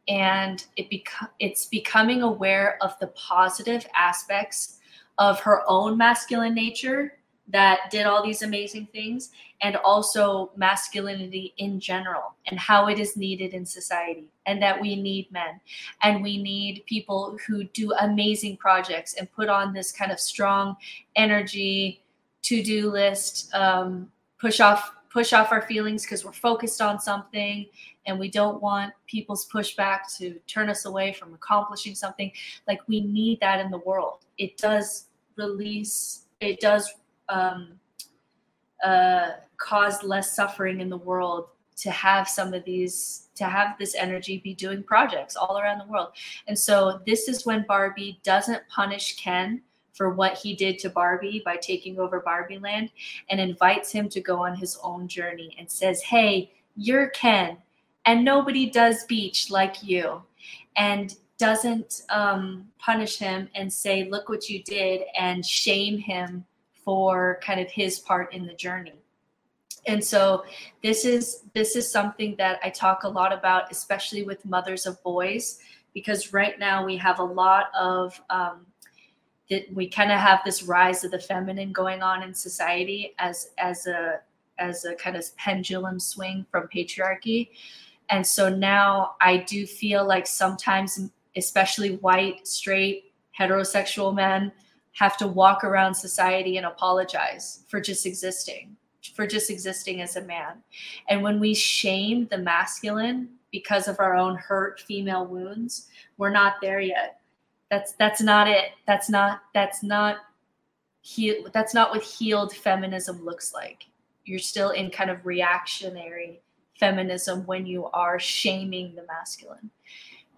S3: and it beco- it's becoming aware of the positive aspects of her own masculine nature that did all these amazing things and also masculinity in general and how it is needed in society and that we need men and we need people who do amazing projects and put on this kind of strong energy to-do list um, push off push off our feelings because we're focused on something and we don't want people's pushback to turn us away from accomplishing something. Like we need that in the world. It does release it does um, uh, cause less suffering in the world to have some of these to have this energy be doing projects all around the world. And so this is when barbie doesn't punish ken for what he did to barbie by taking over barbie land and invites him to go on his own journey and says hey you're ken and nobody does beach like you and doesn't um, punish him and say look what you did and shame him for kind of his part in the journey. And so this is this is something that i talk a lot about especially with mothers of boys because right now we have a lot of um, that we kind of have this rise of the feminine going on in society as as a as a kind of pendulum swing from patriarchy and so now i do feel like sometimes especially white straight heterosexual men have to walk around society and apologize for just existing for just existing as a man. And when we shame the masculine because of our own hurt female wounds, we're not there yet. That's that's not it. That's not that's not he that's not what healed feminism looks like. You're still in kind of reactionary feminism when you are shaming the masculine.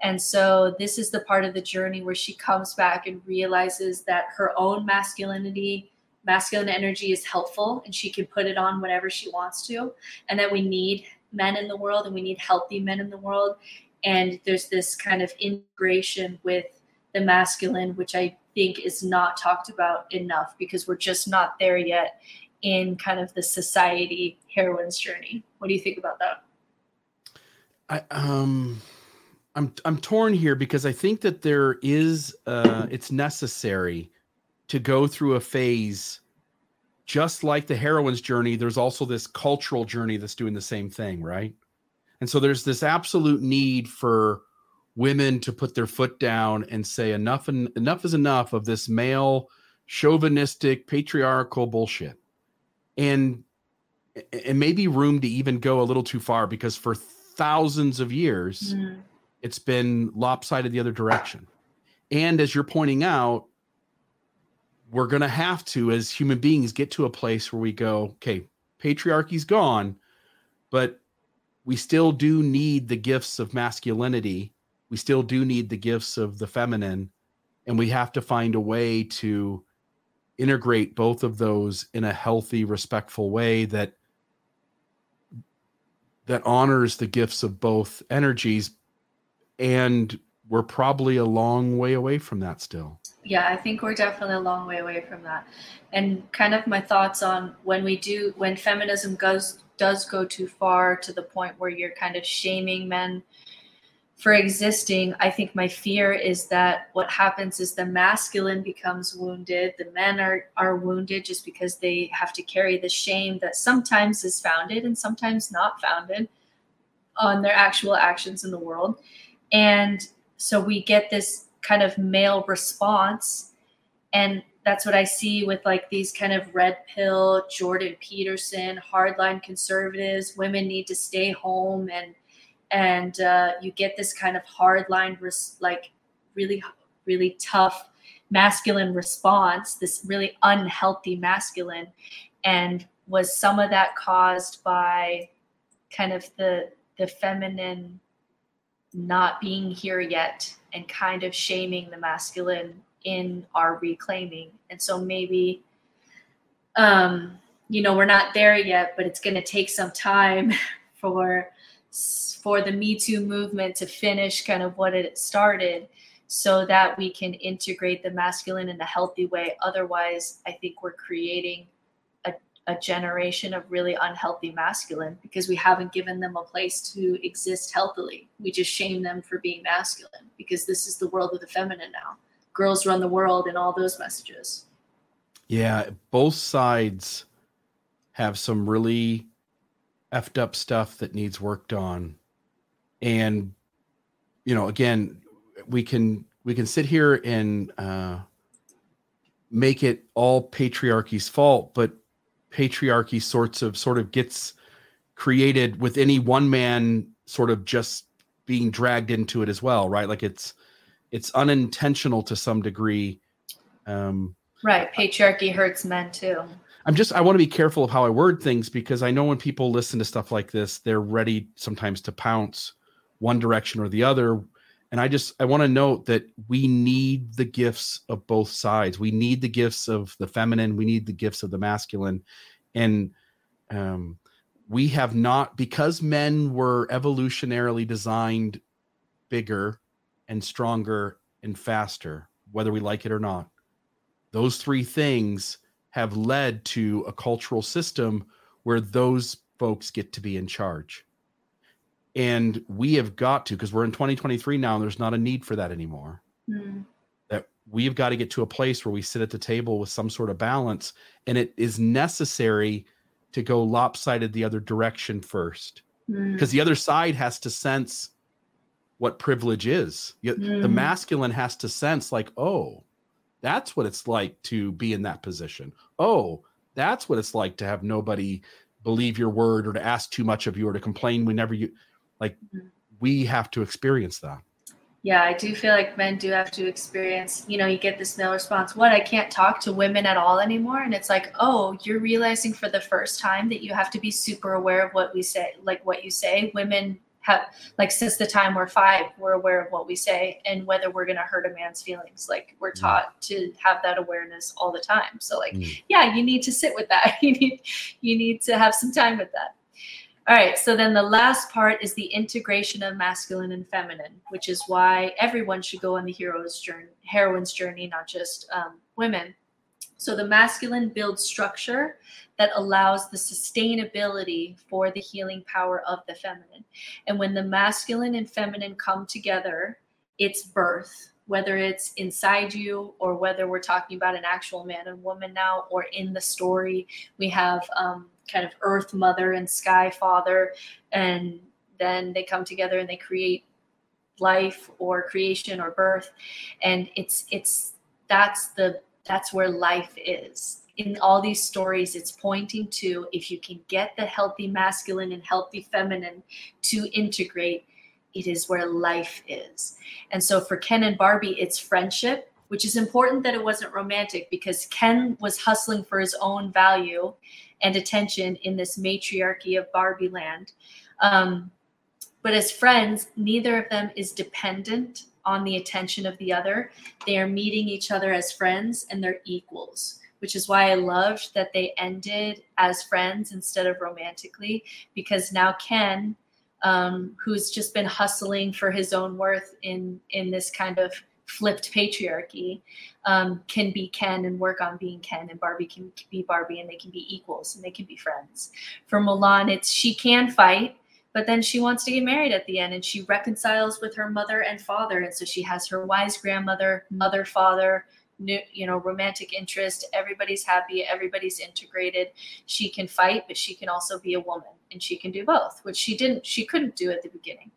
S3: And so this is the part of the journey where she comes back and realizes that her own masculinity masculine energy is helpful and she can put it on whenever she wants to and that we need men in the world and we need healthy men in the world and there's this kind of integration with the masculine which i think is not talked about enough because we're just not there yet in kind of the society heroine's journey. What do you think about that?
S2: I um i'm i'm torn here because i think that there is uh it's necessary to go through a phase just like the heroine's journey. There's also this cultural journey that's doing the same thing right? And so there's this absolute need for women to put their foot down and say enough and enough is enough of this male chauvinistic patriarchal bullshit and and maybe room to even go a little too far because for thousands of years mm. it's been lopsided the other direction and as you're pointing out we're going to have to, as human beings, get to a place where we go, okay, patriarchy's gone, but we still do need the gifts of masculinity. We still do need the gifts of the feminine. And we have to find a way to integrate both of those in a healthy, respectful way that that honors the gifts of both energies and we're probably a long way away from that still
S3: yeah, I think we're definitely a long way away from that. And kind of my thoughts on when we do when feminism goes does go too far to the point where you're kind of shaming men for existing, I think my fear is that what happens is the masculine becomes wounded, the men are are wounded just because they have to carry the shame that sometimes is founded and sometimes not founded on their actual actions in the world. And so we get this kind of male response and that's what I see with like these kind of red pill, Jordan Peterson, hardline conservatives. Women need to stay home, and and uh, you get this kind of hardline, res- like really, really tough masculine response. This really unhealthy masculine, and was some of that caused by kind of the the feminine not being here yet and kind of shaming the masculine in our reclaiming. And so maybe, um, you know, we're not there yet, but it's going to take some time for for the Me Too movement to finish kind of what it started so that we can integrate the masculine in a healthy way. Otherwise, I think we're creating a generation of really unhealthy masculine because we haven't given them a place to exist healthily. We just shame them for being masculine because this is the world of the feminine now. Girls run the world and all those messages.
S2: Yeah, both sides have some really effed up stuff that needs worked on. And you know, again, we can we can sit here and uh make it all patriarchy's fault, but patriarchy sorts of sort of gets created with any one man sort of just being dragged into it as well right? Like it's it's unintentional to some degree.
S3: Um right. Patriarchy hurts men too
S2: I'm just I want to be careful of how I word things because I know when people listen to stuff like this, they're ready sometimes to pounce one direction or the other. And I just I want to note that we need the gifts of both sides. We need the gifts of the feminine, we need the gifts of the masculine. And um we have not because men were evolutionarily designed bigger and stronger and faster, whether we like it or not. Those three things have led to a cultural system where those folks get to be in charge. And we have got to, because we're in 2023 now, and there's not a need for that anymore. Mm. That we have got to get to a place where we sit at the table with some sort of balance. And it is necessary to go lopsided the other direction first. Because mm. the other side has to sense what privilege is. Mm. The masculine has to sense, like, oh, that's what it's like to be in that position. Oh, that's what it's like to have nobody believe your word or to ask too much of you or to complain whenever you like mm-hmm. we have to experience that.
S3: Yeah, I do feel like men do have to experience, you know, you get this male response, what, I can't talk to women at all anymore. And it's like, oh, you're realizing for the first time that you have to be super aware of what we say, like what you say. Women have like since the time we're five we're aware of what we say and whether we're going to hurt a man's feelings. Like we're mm. taught to have that awareness all the time. So like mm. yeah you need to sit with that. You need you need to have some time with that. All right so then the last part is the integration of masculine and feminine which is why everyone should go on the hero's journey heroine's journey not just um, women so the masculine builds structure that allows the sustainability for the healing power of the feminine. And when the masculine and feminine come together, it's birth, whether it's inside you or whether we're talking about an actual man and woman now, or in the story, we have um, kind of earth mother and sky father. And then they come together and they create life or creation or birth. And it's, it's, that's the that's where life is. In all these stories, it's pointing to if you can get the healthy masculine and healthy feminine to integrate, it is where life is. And so for Ken and Barbie, it's friendship, which is important that it wasn't romantic because Ken was hustling for his own value and attention in this matriarchy of Barbie land. Um, but as friends, neither of them is dependent on the attention of the other. They are meeting each other as friends and they're equals, which is why I loved that they ended as friends instead of romantically, because now Ken, um, who's just been hustling for his own worth in in this kind of flipped patriarchy, um, can be Ken and work on being Ken, and Barbie can be Barbie, and they can be equals and they can be friends. For Mulan, it's she can fight but then she wants to get married at the end and she reconciles with her mother and father and so she has her wise grandmother mother father new you know romantic interest. Everybody's happy everybody's integrated. She can fight but she can also be a woman and she can do both which she didn't she couldn't do at the beginning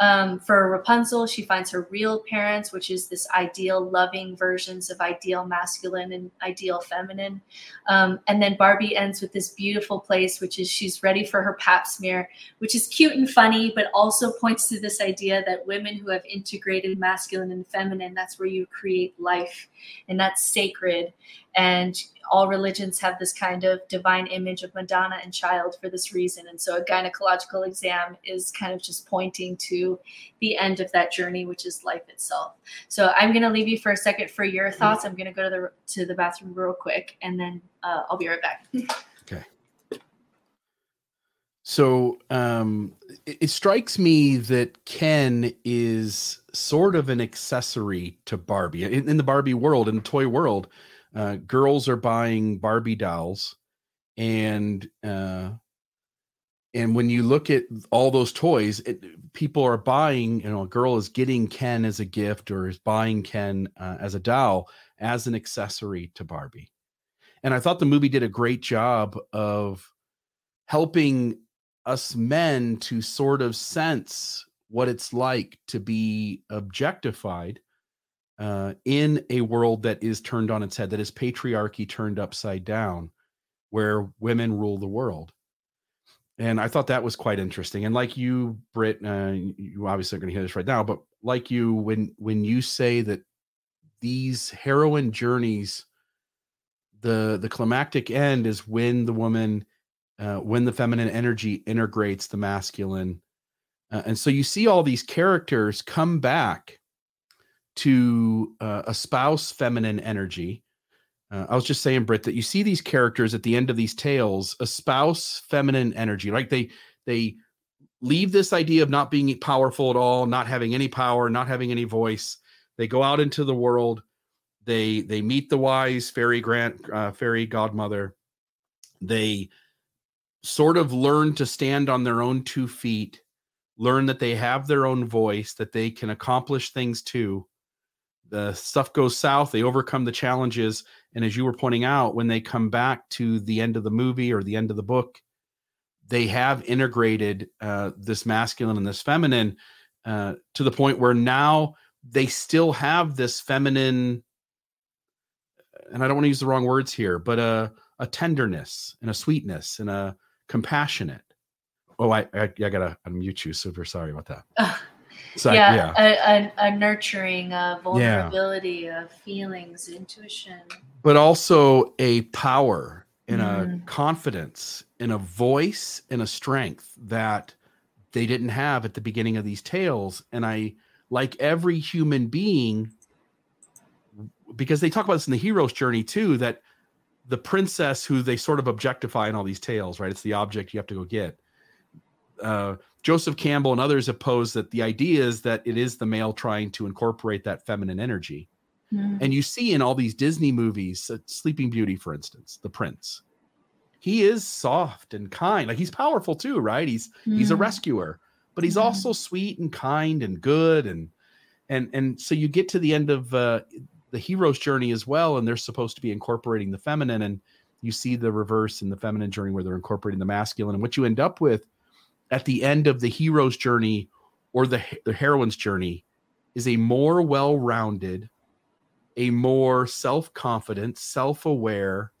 S3: um, for Rapunzel, she finds her real parents, which is this ideal, loving versions of ideal masculine and ideal feminine. Um, and then Barbie ends with this beautiful place, which is she's ready for her pap smear, which is cute and funny, but also points to this idea that women who have integrated masculine and feminine, that's where you create life, and that's sacred. And all religions have this kind of divine image of Madonna and child for this reason. And so a gynecological exam is kind of just pointing to the end of that journey, which is life itself. So I'm going to leave you for a second for your thoughts. I'm going to go to the to the bathroom real quick, and then uh, I'll be right back.
S2: okay. So um, it, it strikes me that Ken is sort of an accessory to Barbie in, in the Barbie world, in the toy world uh, girls are buying Barbie dolls, and uh, and when you look at all those toys, it, people are buying. You know, a girl is getting Ken as a gift or is buying Ken uh, as a doll as an accessory to Barbie. And I thought the movie did a great job of helping us men to sort of sense what it's like to be objectified uh, in a world that is turned on its head, that is patriarchy turned upside down, where women rule the world. And I thought that was quite interesting. And like you, Britt, uh, you obviously are going to hear this right now, but like you, when when you say that these heroine journeys the the climactic end is when the woman uh, when the feminine energy integrates the masculine uh, and so you see all these characters come back to uh, espouse feminine energy uh, i was just saying Britt that you see these characters at the end of these tales espouse feminine energy like they they leave this idea of not being powerful at all not having any power not having any voice they go out into the world they they meet the wise fairy grant uh, fairy godmother. They sort of learn to stand on their own two feet, learn that they have their own voice, that they can accomplish things too. The stuff goes south, they overcome the challenges. And as you were pointing out, when they come back to the end of the movie or the end of the book, they have integrated uh, this masculine and this feminine uh, to the point where now they still have this feminine and I don't want to use the wrong words here, but a a tenderness and a sweetness and a compassionate. Oh, I I, I gotta unmute you. Super sorry about that.
S3: So, yeah, yeah. A, a, a, nurturing, a vulnerability yeah. of feelings, intuition,
S2: but also a power and mm. a confidence and a voice and a strength that they didn't have at the beginning of these tales. And I, like every human being, because they talk about this in the hero's journey too that the princess who they sort of objectify in all these tales right it's the object you have to go get uh, joseph campbell and others oppose that the idea is that it is the male trying to incorporate that feminine energy mm. and you see in all these disney movies uh, sleeping beauty for instance the prince he is soft and kind like he's powerful too right he's mm. he's a mm. rescuer but he's mm. also sweet and kind and good and and and so you get to the end of uh, the hero's journey as well and they're supposed to be incorporating the feminine and you see the reverse in the feminine journey where they're incorporating the masculine and what you end up with at the end of the hero's journey or the, the heroine's journey is a more well-rounded a more self-confident self-aware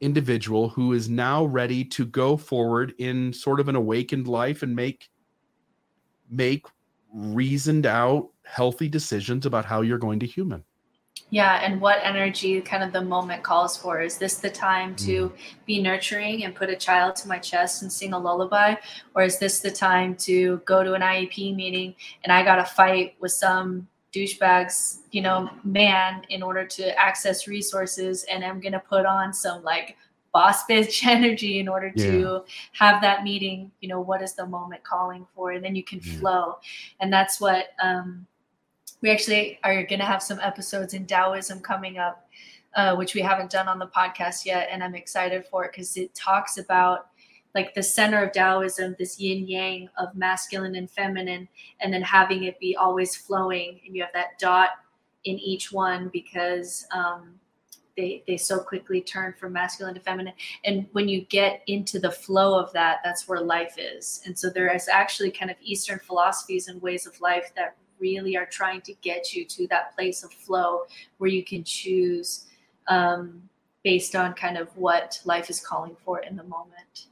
S2: individual who is now ready to go forward in sort of an awakened life and make make reasoned out healthy decisions about how you're going to human
S3: yeah, and what energy kind of the moment calls for. Is this the time to mm. be nurturing and put a child to my chest and sing a lullaby? Or is this the time to go to an IEP meeting and I got to fight with some douchebags, you know, man in order to access resources and I'm going to put on some like boss bitch energy in order to yeah. have that meeting, you know, what is the moment calling for? And then you can yeah. flow. And that's what, um, we actually are going to have some episodes in Taoism coming up, uh, which we haven't done on the podcast yet. And I'm excited for it because it talks about like the center of Taoism, this yin yang of masculine and feminine, and then having it be always flowing. And you have that dot in each one because um, they, they so quickly turn from masculine to feminine. And when you get into the flow of that, that's where life is. And so there is actually kind of Eastern philosophies and ways of life that really are trying to get you to that place of flow where you can choose um, based on kind of what life is calling for in the moment.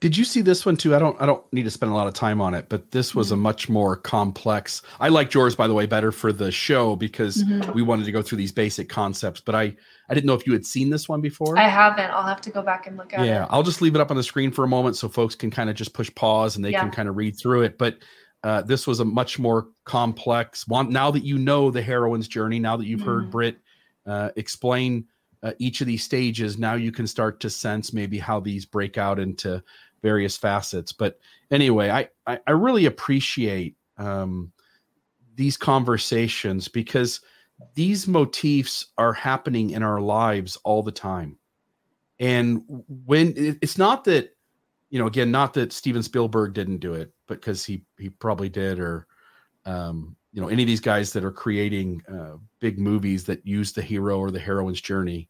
S2: Did you see this one too? I don't I don't need to spend a lot of time on it, but this was mm-hmm. a much more complex. I like yours by the way better for the show because mm-hmm. we wanted to go through these basic concepts, but I I didn't know if you had seen this one before.
S3: I haven't. I'll have to go back and look at
S2: yeah, it. Yeah, I'll just leave it up on the screen for a moment so folks can kind of just push pause and they yeah. can kind of read through it, but uh, this was a much more complex one. Now that you know the heroine's journey, now that you've mm. heard Britt uh, explain uh, each of these stages, now you can start to sense maybe how these break out into various facets. But anyway, I I, I really appreciate um, these conversations because these motifs are happening in our lives all the time. And when it's not that, you know, again, not that Steven Spielberg didn't do it, but because he he probably did, or um, you know, any of these guys that are creating uh, big movies that use the hero or the heroine's journey,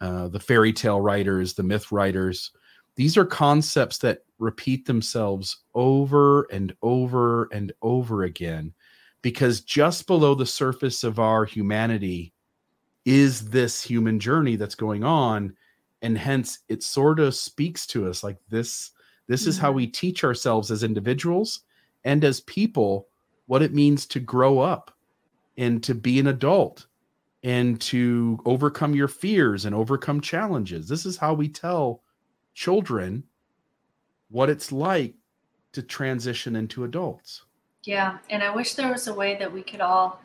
S2: uh, the fairy tale writers, the myth writers. These are concepts that repeat themselves over and over and over again because just below the surface of our humanity is this human journey that's going on and hence it sort of speaks to us like this this is how mm-hmm. we teach ourselves as individuals and as people what it means to grow up and to be an adult and to overcome your fears and overcome challenges. This is how we tell children what it's like to transition into adults.
S3: Yeah, and I wish there was a way that we could all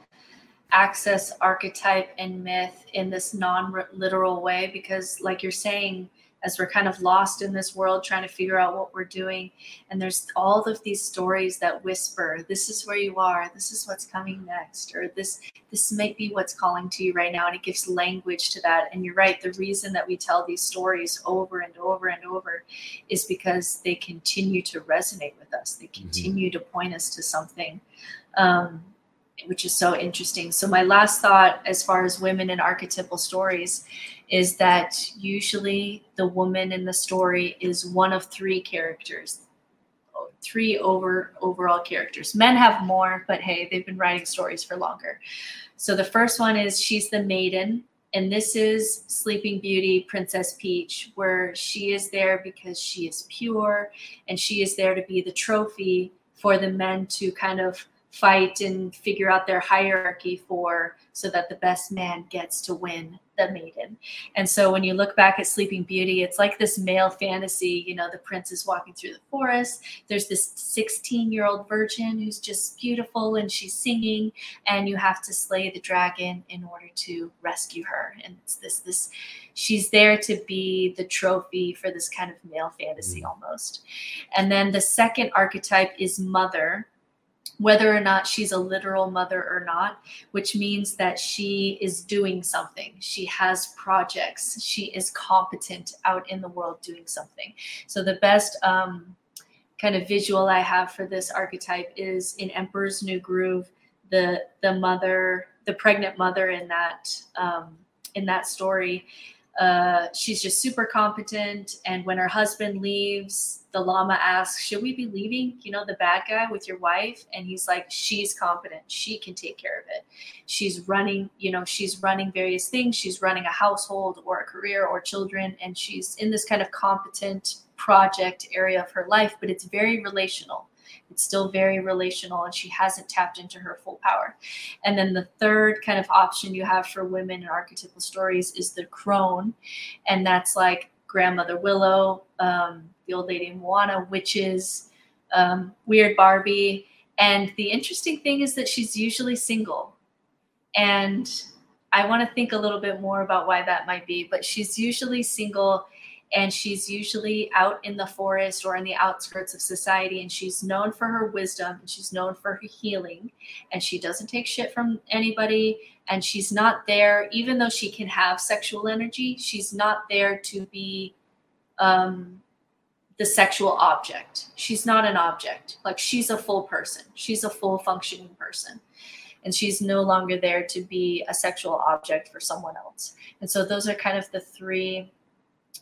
S3: access archetype and myth in this non-literal way because like you're saying as we're kind of lost in this world trying to figure out what we're doing and there's all of these stories that whisper this is where you are this is what's coming next or this this might be what's calling to you right now and it gives language to that and you're right the reason that we tell these stories over and over and over is because they continue to resonate with us they mm-hmm. continue mm-hmm. to point us to something um, which is so interesting. So my last thought as far as women in archetypal stories is that usually the woman in the story is one of three characters three over overall characters men have more but hey they've been writing stories for longer so the first one is she's the maiden and this is sleeping beauty princess peach where she is there because she is pure and she is there to be the trophy for the men to kind of fight and figure out their hierarchy for so that the best man gets to win the maiden. And so when you look back at Sleeping Beauty, it's like this male fantasy. You know, the prince is walking through the forest. There's this 16 year old virgin who's just beautiful and she's singing, and you have to slay the dragon in order to rescue her. And it's this, this, she's there to be the trophy for this kind of male fantasy mm. almost. And then the second archetype is mother whether or not she's a literal mother or not, which means that she is doing something. She has projects. She is competent out in the world doing something. So, the best um, kind of visual I have for this archetype is in Emperor's New Groove, the the mother, the pregnant mother in that um, in that story uh, she's just super competent. And when her husband leaves, the Llama asks, Should we be leaving, you know, the bad guy with your wife? And he's like, She's competent. She can take care of it. She's running, you know, she's running various things. She's running a household or a career or children. And she's in this kind of competent project area of her life, but it's very relational. It's still very relational and she hasn't tapped into her full power. And then the third kind of option you have for women in archetypal stories is the crone. And that's like grandmother Willow, um, the old lady Moana, witches, um, weird Barbie. And the interesting thing is that she's usually single. And I want to think a little bit more about why that might be, but she's usually single and she's usually out in the forest or in the outskirts of society and she's known for her wisdom and she's known for her healing and she doesn't take shit from anybody and she's not there even though she can have sexual energy she's not there to be um, the sexual object. She's not an object. Like she's a full person. She's a full functioning person. And she's no longer there to be a sexual object for someone else. And so those are kind of the three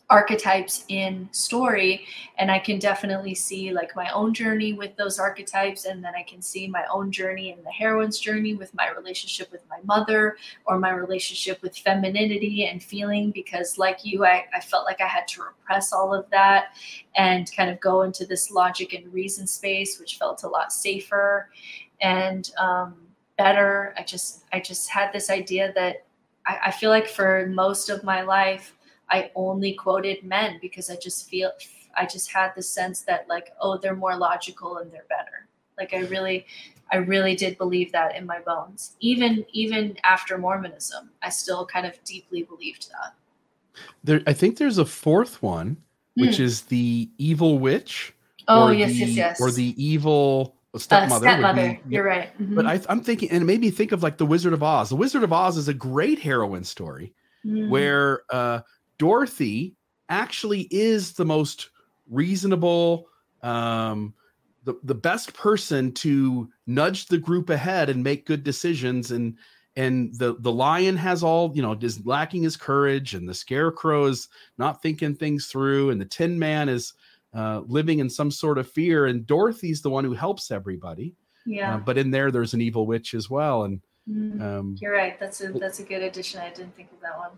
S3: archetypes in story and i can definitely see like my own journey with those archetypes and then i can see my own journey and the heroine's journey with my relationship with my mother or my relationship with femininity and feeling because like you i, I felt like i had to repress all of that and kind of go into this logic and reason space which felt a lot safer and um, better. I just i just had this idea that I, I feel like for most of my life I only quoted men because I just feel I just had the sense that like oh they're more logical and they're better. Like I really I really did believe that in my bones. Even even after Mormonism, I still kind of deeply believed that.
S2: There I think there's a fourth one which mm. is the evil witch.
S3: Oh yes, the, yes, yes.
S2: Or the evil stepmother.
S3: Uh, stepmother. Be, You're right.
S2: Mm-hmm. But I, am thinking, and it made me think of like the Wizard of Oz. The Wizard of Oz is a great heroine story mm. where uh, Dorothy actually is the most reasonable, um, the, the best person to nudge the group ahead and make good decisions. And and the the lion has all you know is lacking his courage, and the scarecrow is not thinking things through, and the Tin Man is uh, living in some sort of fear. And Dorothy's the one who helps everybody.
S3: Yeah. Uh,
S2: but in there, there's an evil witch as well. And
S3: mm, um, you're right. That's a that's a good addition. I didn't think of that one.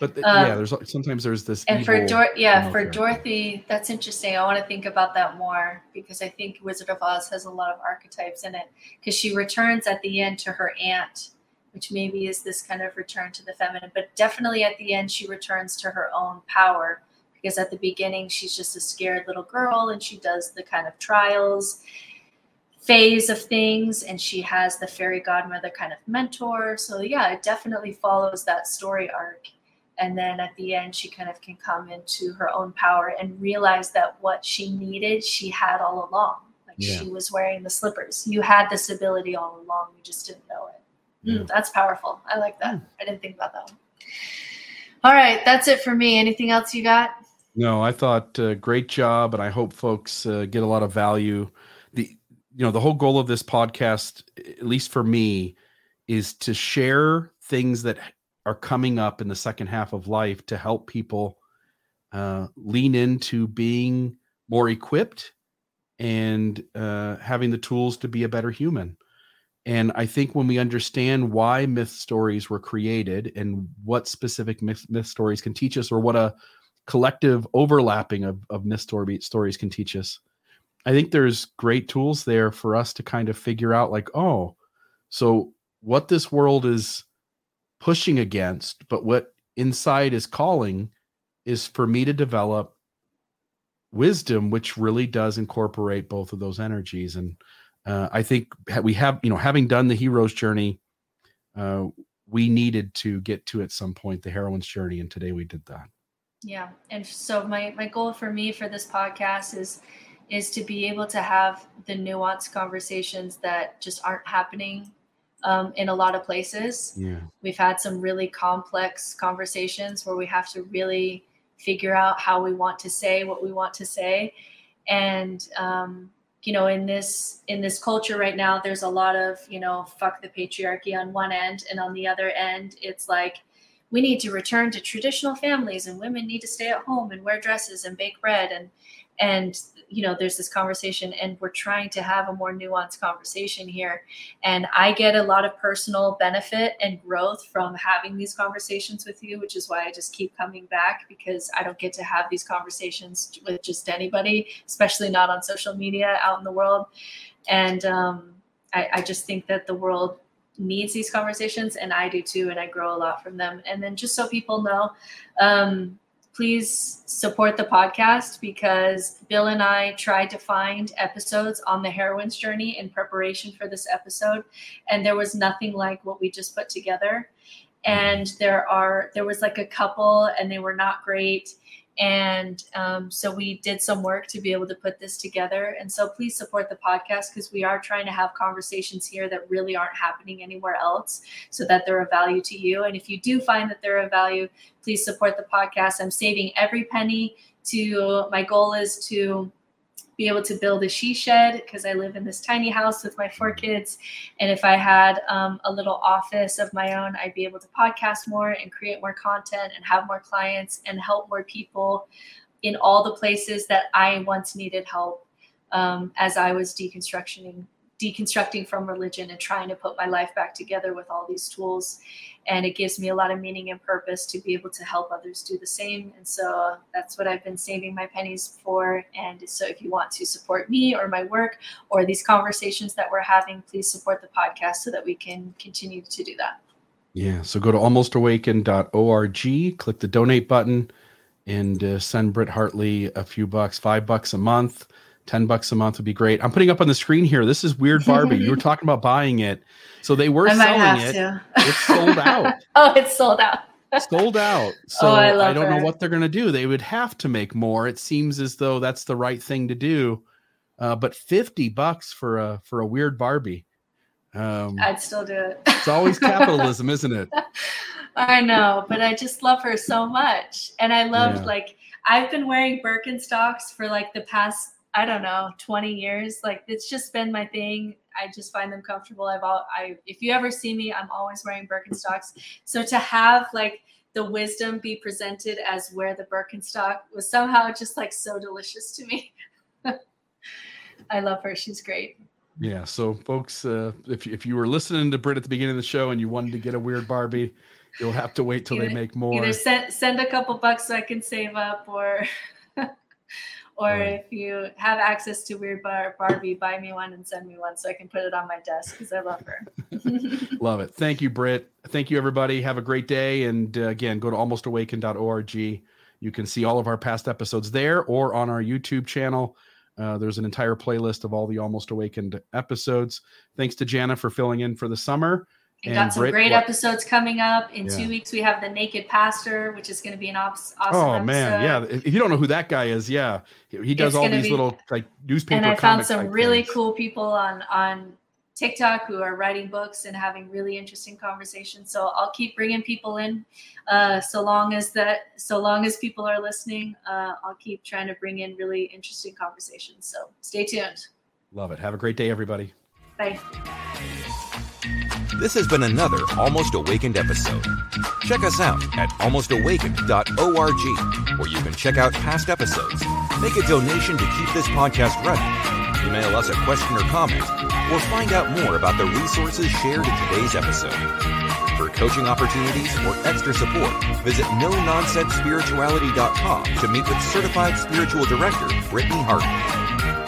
S2: But the, um, yeah, there's sometimes there's this.
S3: And for Dor- yeah, for Dorothy, that's interesting. I want to think about that more because I think Wizard of Oz has a lot of archetypes in it. Because she returns at the end to her aunt, which maybe is this kind of return to the feminine. But definitely at the end, she returns to her own power because at the beginning, she's just a scared little girl and she does the kind of trials phase of things and she has the fairy godmother kind of mentor. So, yeah, it definitely follows that story arc. And then at the end, she kind of can come into her own power and realize that what she needed, she had all along. Like yeah. she was wearing the slippers. You had this ability all along, you just didn't know it. Yeah. Mm, that's powerful. I like that. I didn't think about that one. All right, that's it for me. Anything else you got?
S2: No, I thought uh, great job, and I hope folks uh, get a lot of value. The you know the whole goal of this podcast, at least for me, is to share things that are coming up in the second half of life to help people uh, lean into being more equipped and uh, having the tools to be a better human. And I think when we understand why myth stories were created and what specific myth, myth stories can teach us, or what a collective overlapping of, of myth story, stories can teach us, I think there's great tools there for us to kind of figure out, like, oh, so what this world is pushing against, but what inside is calling is for me to develop wisdom, which really does incorporate both of those energies. And uh, I think we have, you know, having done the hero's journey, uh, we needed to get to at some point the heroine's journey, and today we did that.
S3: Yeah, and so my my goal for me for this podcast is is to be able to have the nuanced conversations that just aren't happening um, in a lot of places.
S2: Yeah,
S3: we've had some really complex conversations where we have to really figure out how we want to say what we want to say, and um, you know in this in this culture right now there's a lot of you know fuck the patriarchy on one end and on the other end it's like we need to return to traditional families and women need to stay at home and wear dresses and bake bread and and you know there's this conversation and we're trying to have a more nuanced conversation here. And i get a lot of personal benefit and growth from having these conversations with you which is why i just keep coming back because i don't get to have these conversations with just anybody especially not on social media out in the world. And um, I, I just think that the world needs these conversations and i do too and i grow a lot from them. And then just so people know um, please support the podcast because Bill and I tried to find episodes on the heroine's journey in preparation for this episode, and there was nothing like what we just put together. And there are there was like a couple, and they were not great. And um, so we did some work to be able to put this together. And so please support the podcast because we are trying to have conversations here that really aren't happening anywhere else so that they're of value to you. And if you do find that they're of value, please support the podcast. I'm saving every penny to my goal is to be able to build a she shed because I live in this tiny house with my four kids. And if I had um, a little office of my own, I'd be able to podcast more and create more content and have more clients and help more people in all the places that I once needed help um, as I was deconstructing deconstructing from religion and trying to put my life back together with all these tools and it gives me a lot of meaning and purpose to be able to help others do the same. And so that's what i've been saving my pennies for. And so if you want to support me or my work or these conversations that we're having please support the podcast so that we can continue to do that.
S2: Yeah so go to almostawakened.org click the donate button and uh, send britt hartley a few bucks five bucks a month 10 bucks a month would be great. I'm putting up on the screen here. This is Weird Barbie. you were talking about buying it. So they were selling it. To. It's sold out.
S3: oh, it's sold out.
S2: sold out. So oh, I, I, don't her. know what they're going to do. They would have to make more. It seems as though that's the right thing to do. Uh, but 50 bucks for a for a weird Barbie.
S3: Um, I'd still do it.
S2: it's always capitalism, isn't it?
S3: I know, but I just love her so much. And I loved yeah. like I've been wearing Birkenstocks for like the past I don't know, 20 years. Like it's just been my thing. I just find them comfortable. I've all I if you ever see me, I'm always wearing Birkenstocks. So to have like the wisdom be presented as where the Birkenstock was somehow just like so delicious to me. I love her. She's great.
S2: Yeah. So, folks, uh, if if you were listening to Britt at the beginning of the show and you wanted to get a weird Barbie, you'll have to wait till either, they make more.
S3: Either send send a couple bucks so I can save up, or Or right. if you have access to Weird Bar Barbie, buy me one and send me one so I can put it on my desk because I love her.
S2: love it. Thank you, Britt. Thank you, everybody. Have a great day. And uh, again, go to almostawakened.org. You can see all of our past episodes there or on our YouTube channel. Uh, there's an entire playlist of all the Almost Awakened episodes. Thanks to Jana for filling in for the summer.
S3: We got some Britt, great what? episodes coming up. In yeah. two weeks, we have the Naked Pastor, which is going to be an awesome. Oh episode. man,
S2: yeah. If you don't know who that guy is, yeah, he does it's all these be, little like newspaper.
S3: And I found some really things. cool people on on TikTok who are writing books and having really interesting conversations. So I'll keep bringing people in, uh, so long as that, so long as people are listening. Uh, I'll keep trying to bring in really interesting conversations. So stay tuned.
S2: Love it. Have a great day, everybody.
S3: Bye.
S1: This has been another Almost Awakened episode. Check us out at almostawakened.org, where you can check out past episodes, make a donation to keep this podcast running, email us a question or comment, or find out more about the resources shared in today's episode. For coaching opportunities or extra support, visit no-nonsense-spirituality.com to meet with certified spiritual director Brittany Hartman.